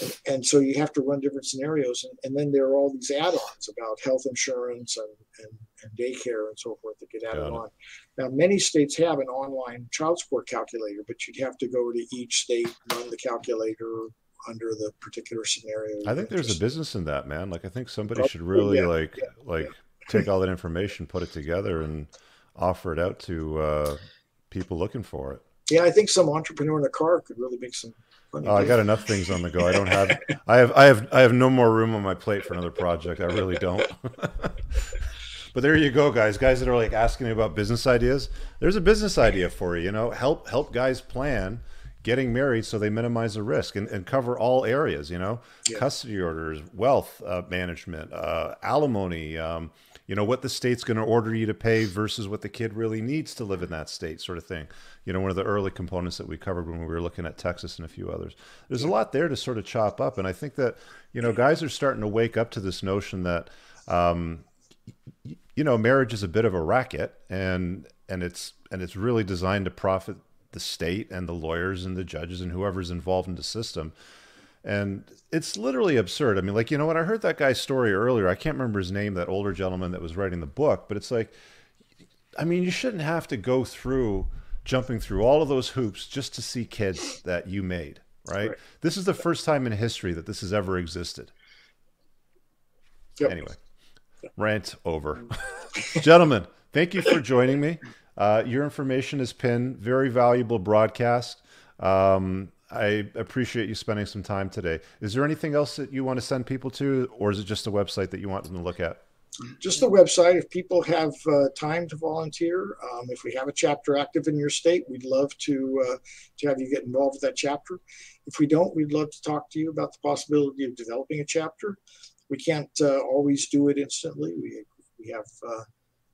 and, and, so you have to run different scenarios, and, and, then there are all these add-ons about health insurance and, and, and daycare and so forth that get added on. Now, many states have an online child support calculator, but you'd have to go to each state, run the calculator, under the particular scenario. I think there's a business in that, man. Like I think somebody should really yeah, like yeah, like yeah. take all that information, put it together, and offer it out to uh, people looking for it. Yeah, I think some entrepreneur in a car could really make some. Oh, I got enough things on the go. I don't have. [laughs] I have. I have. I have no more room on my plate for another project. I really don't. [laughs] but there you go, guys. Guys that are like asking me about business ideas. There's a business idea for you. You know, help help guys plan getting married so they minimize the risk and, and cover all areas, you know, Yeah. custody orders, wealth uh, management, uh, alimony, um, you know, what the state's going to order you to pay versus what the kid really needs to live in that state, sort of thing. You know, one of the early components that we covered when we were looking at Texas and a few others. There's a lot there to sort of chop up. And I think that, you know, guys are starting to wake up to this notion that, um, you know, marriage is a bit of a racket and, and it's, and it's really designed to profit the state and the lawyers and the judges and whoever's involved in the system. And it's literally absurd. I mean, like, you know when I heard that guy's story earlier. I can't remember his name, that older gentleman that was writing the book, but it's like, I mean, you shouldn't have to go through jumping through all of those hoops just to see kids that you made, right? Right. This is the first time in history that this has ever existed. Yep. Anyway, rant over. [laughs] Gentlemen, thank you for joining me. Uh, your information is pinned. Very valuable broadcast. Um, I appreciate you spending some time today. Is there anything else that you want to send people to, or is it just a website that you want them to look at? just the website. If people have uh, time to volunteer, um, if we have a chapter active in your state, we'd love to uh, to have you get involved with that chapter. If we don't, we'd love to talk to you about the possibility of developing a chapter. We can't uh, always do it instantly. We we have uh,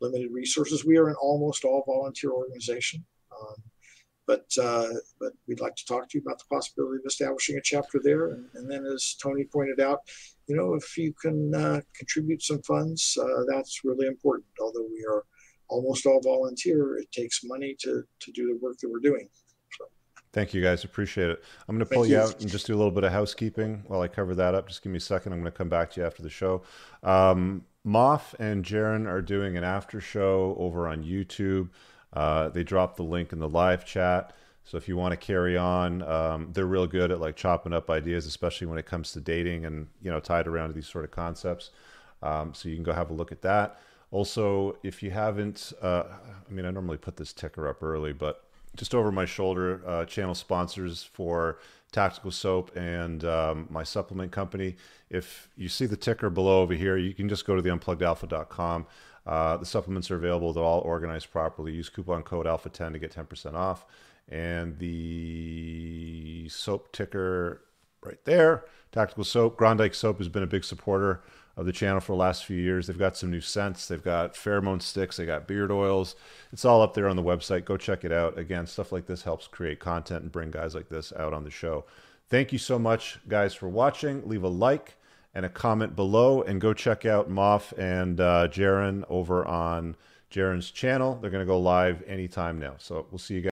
limited resources. We are an almost all volunteer organization. Um, but uh, but we'd like to talk to you about the possibility of establishing a chapter there. And, and then, as Tony pointed out, you know, if you can uh, contribute some funds, uh, that's really important. Although we are almost all volunteer, it takes money to to do the work that we're doing. Thank you guys. Appreciate it. I'm going to pull you you. out and just do a little bit of housekeeping while I cover that up. Just give me a second. I'm going to come back to you after the show. Um, Moff and Jaron are doing an after show over on YouTube. Uh, they dropped the link in the live chat. So if you want to carry on, um, they're real good at like chopping up ideas, especially when it comes to dating and you know tied around to these sort of concepts. Um, so you can go have a look at that. Also, if you haven't, uh, I mean, I normally put this ticker up early, but just over my shoulder, uh, channel sponsors for Tactical Soap and um, my supplement company. If you see the ticker below over here, you can just go to the unpluggedalpha.com. Uh, the supplements are available. They're all organized properly. Use coupon code alpha10 to get 10% off. And the soap ticker right there, Tactical Soap. Grondike Soap has been a big supporter of the channel for the last few years. They've got some new scents. They've got pheromone sticks. They got beard oils. It's all up there on the website. Go check it out. Again, stuff like this helps create content and bring guys like this out on the show. Thank you so much, guys, for watching. Leave a like and a comment below, and go check out Moff and uh, Jaron over on Jaron's channel. They're going to go live anytime now. So we'll see you guys.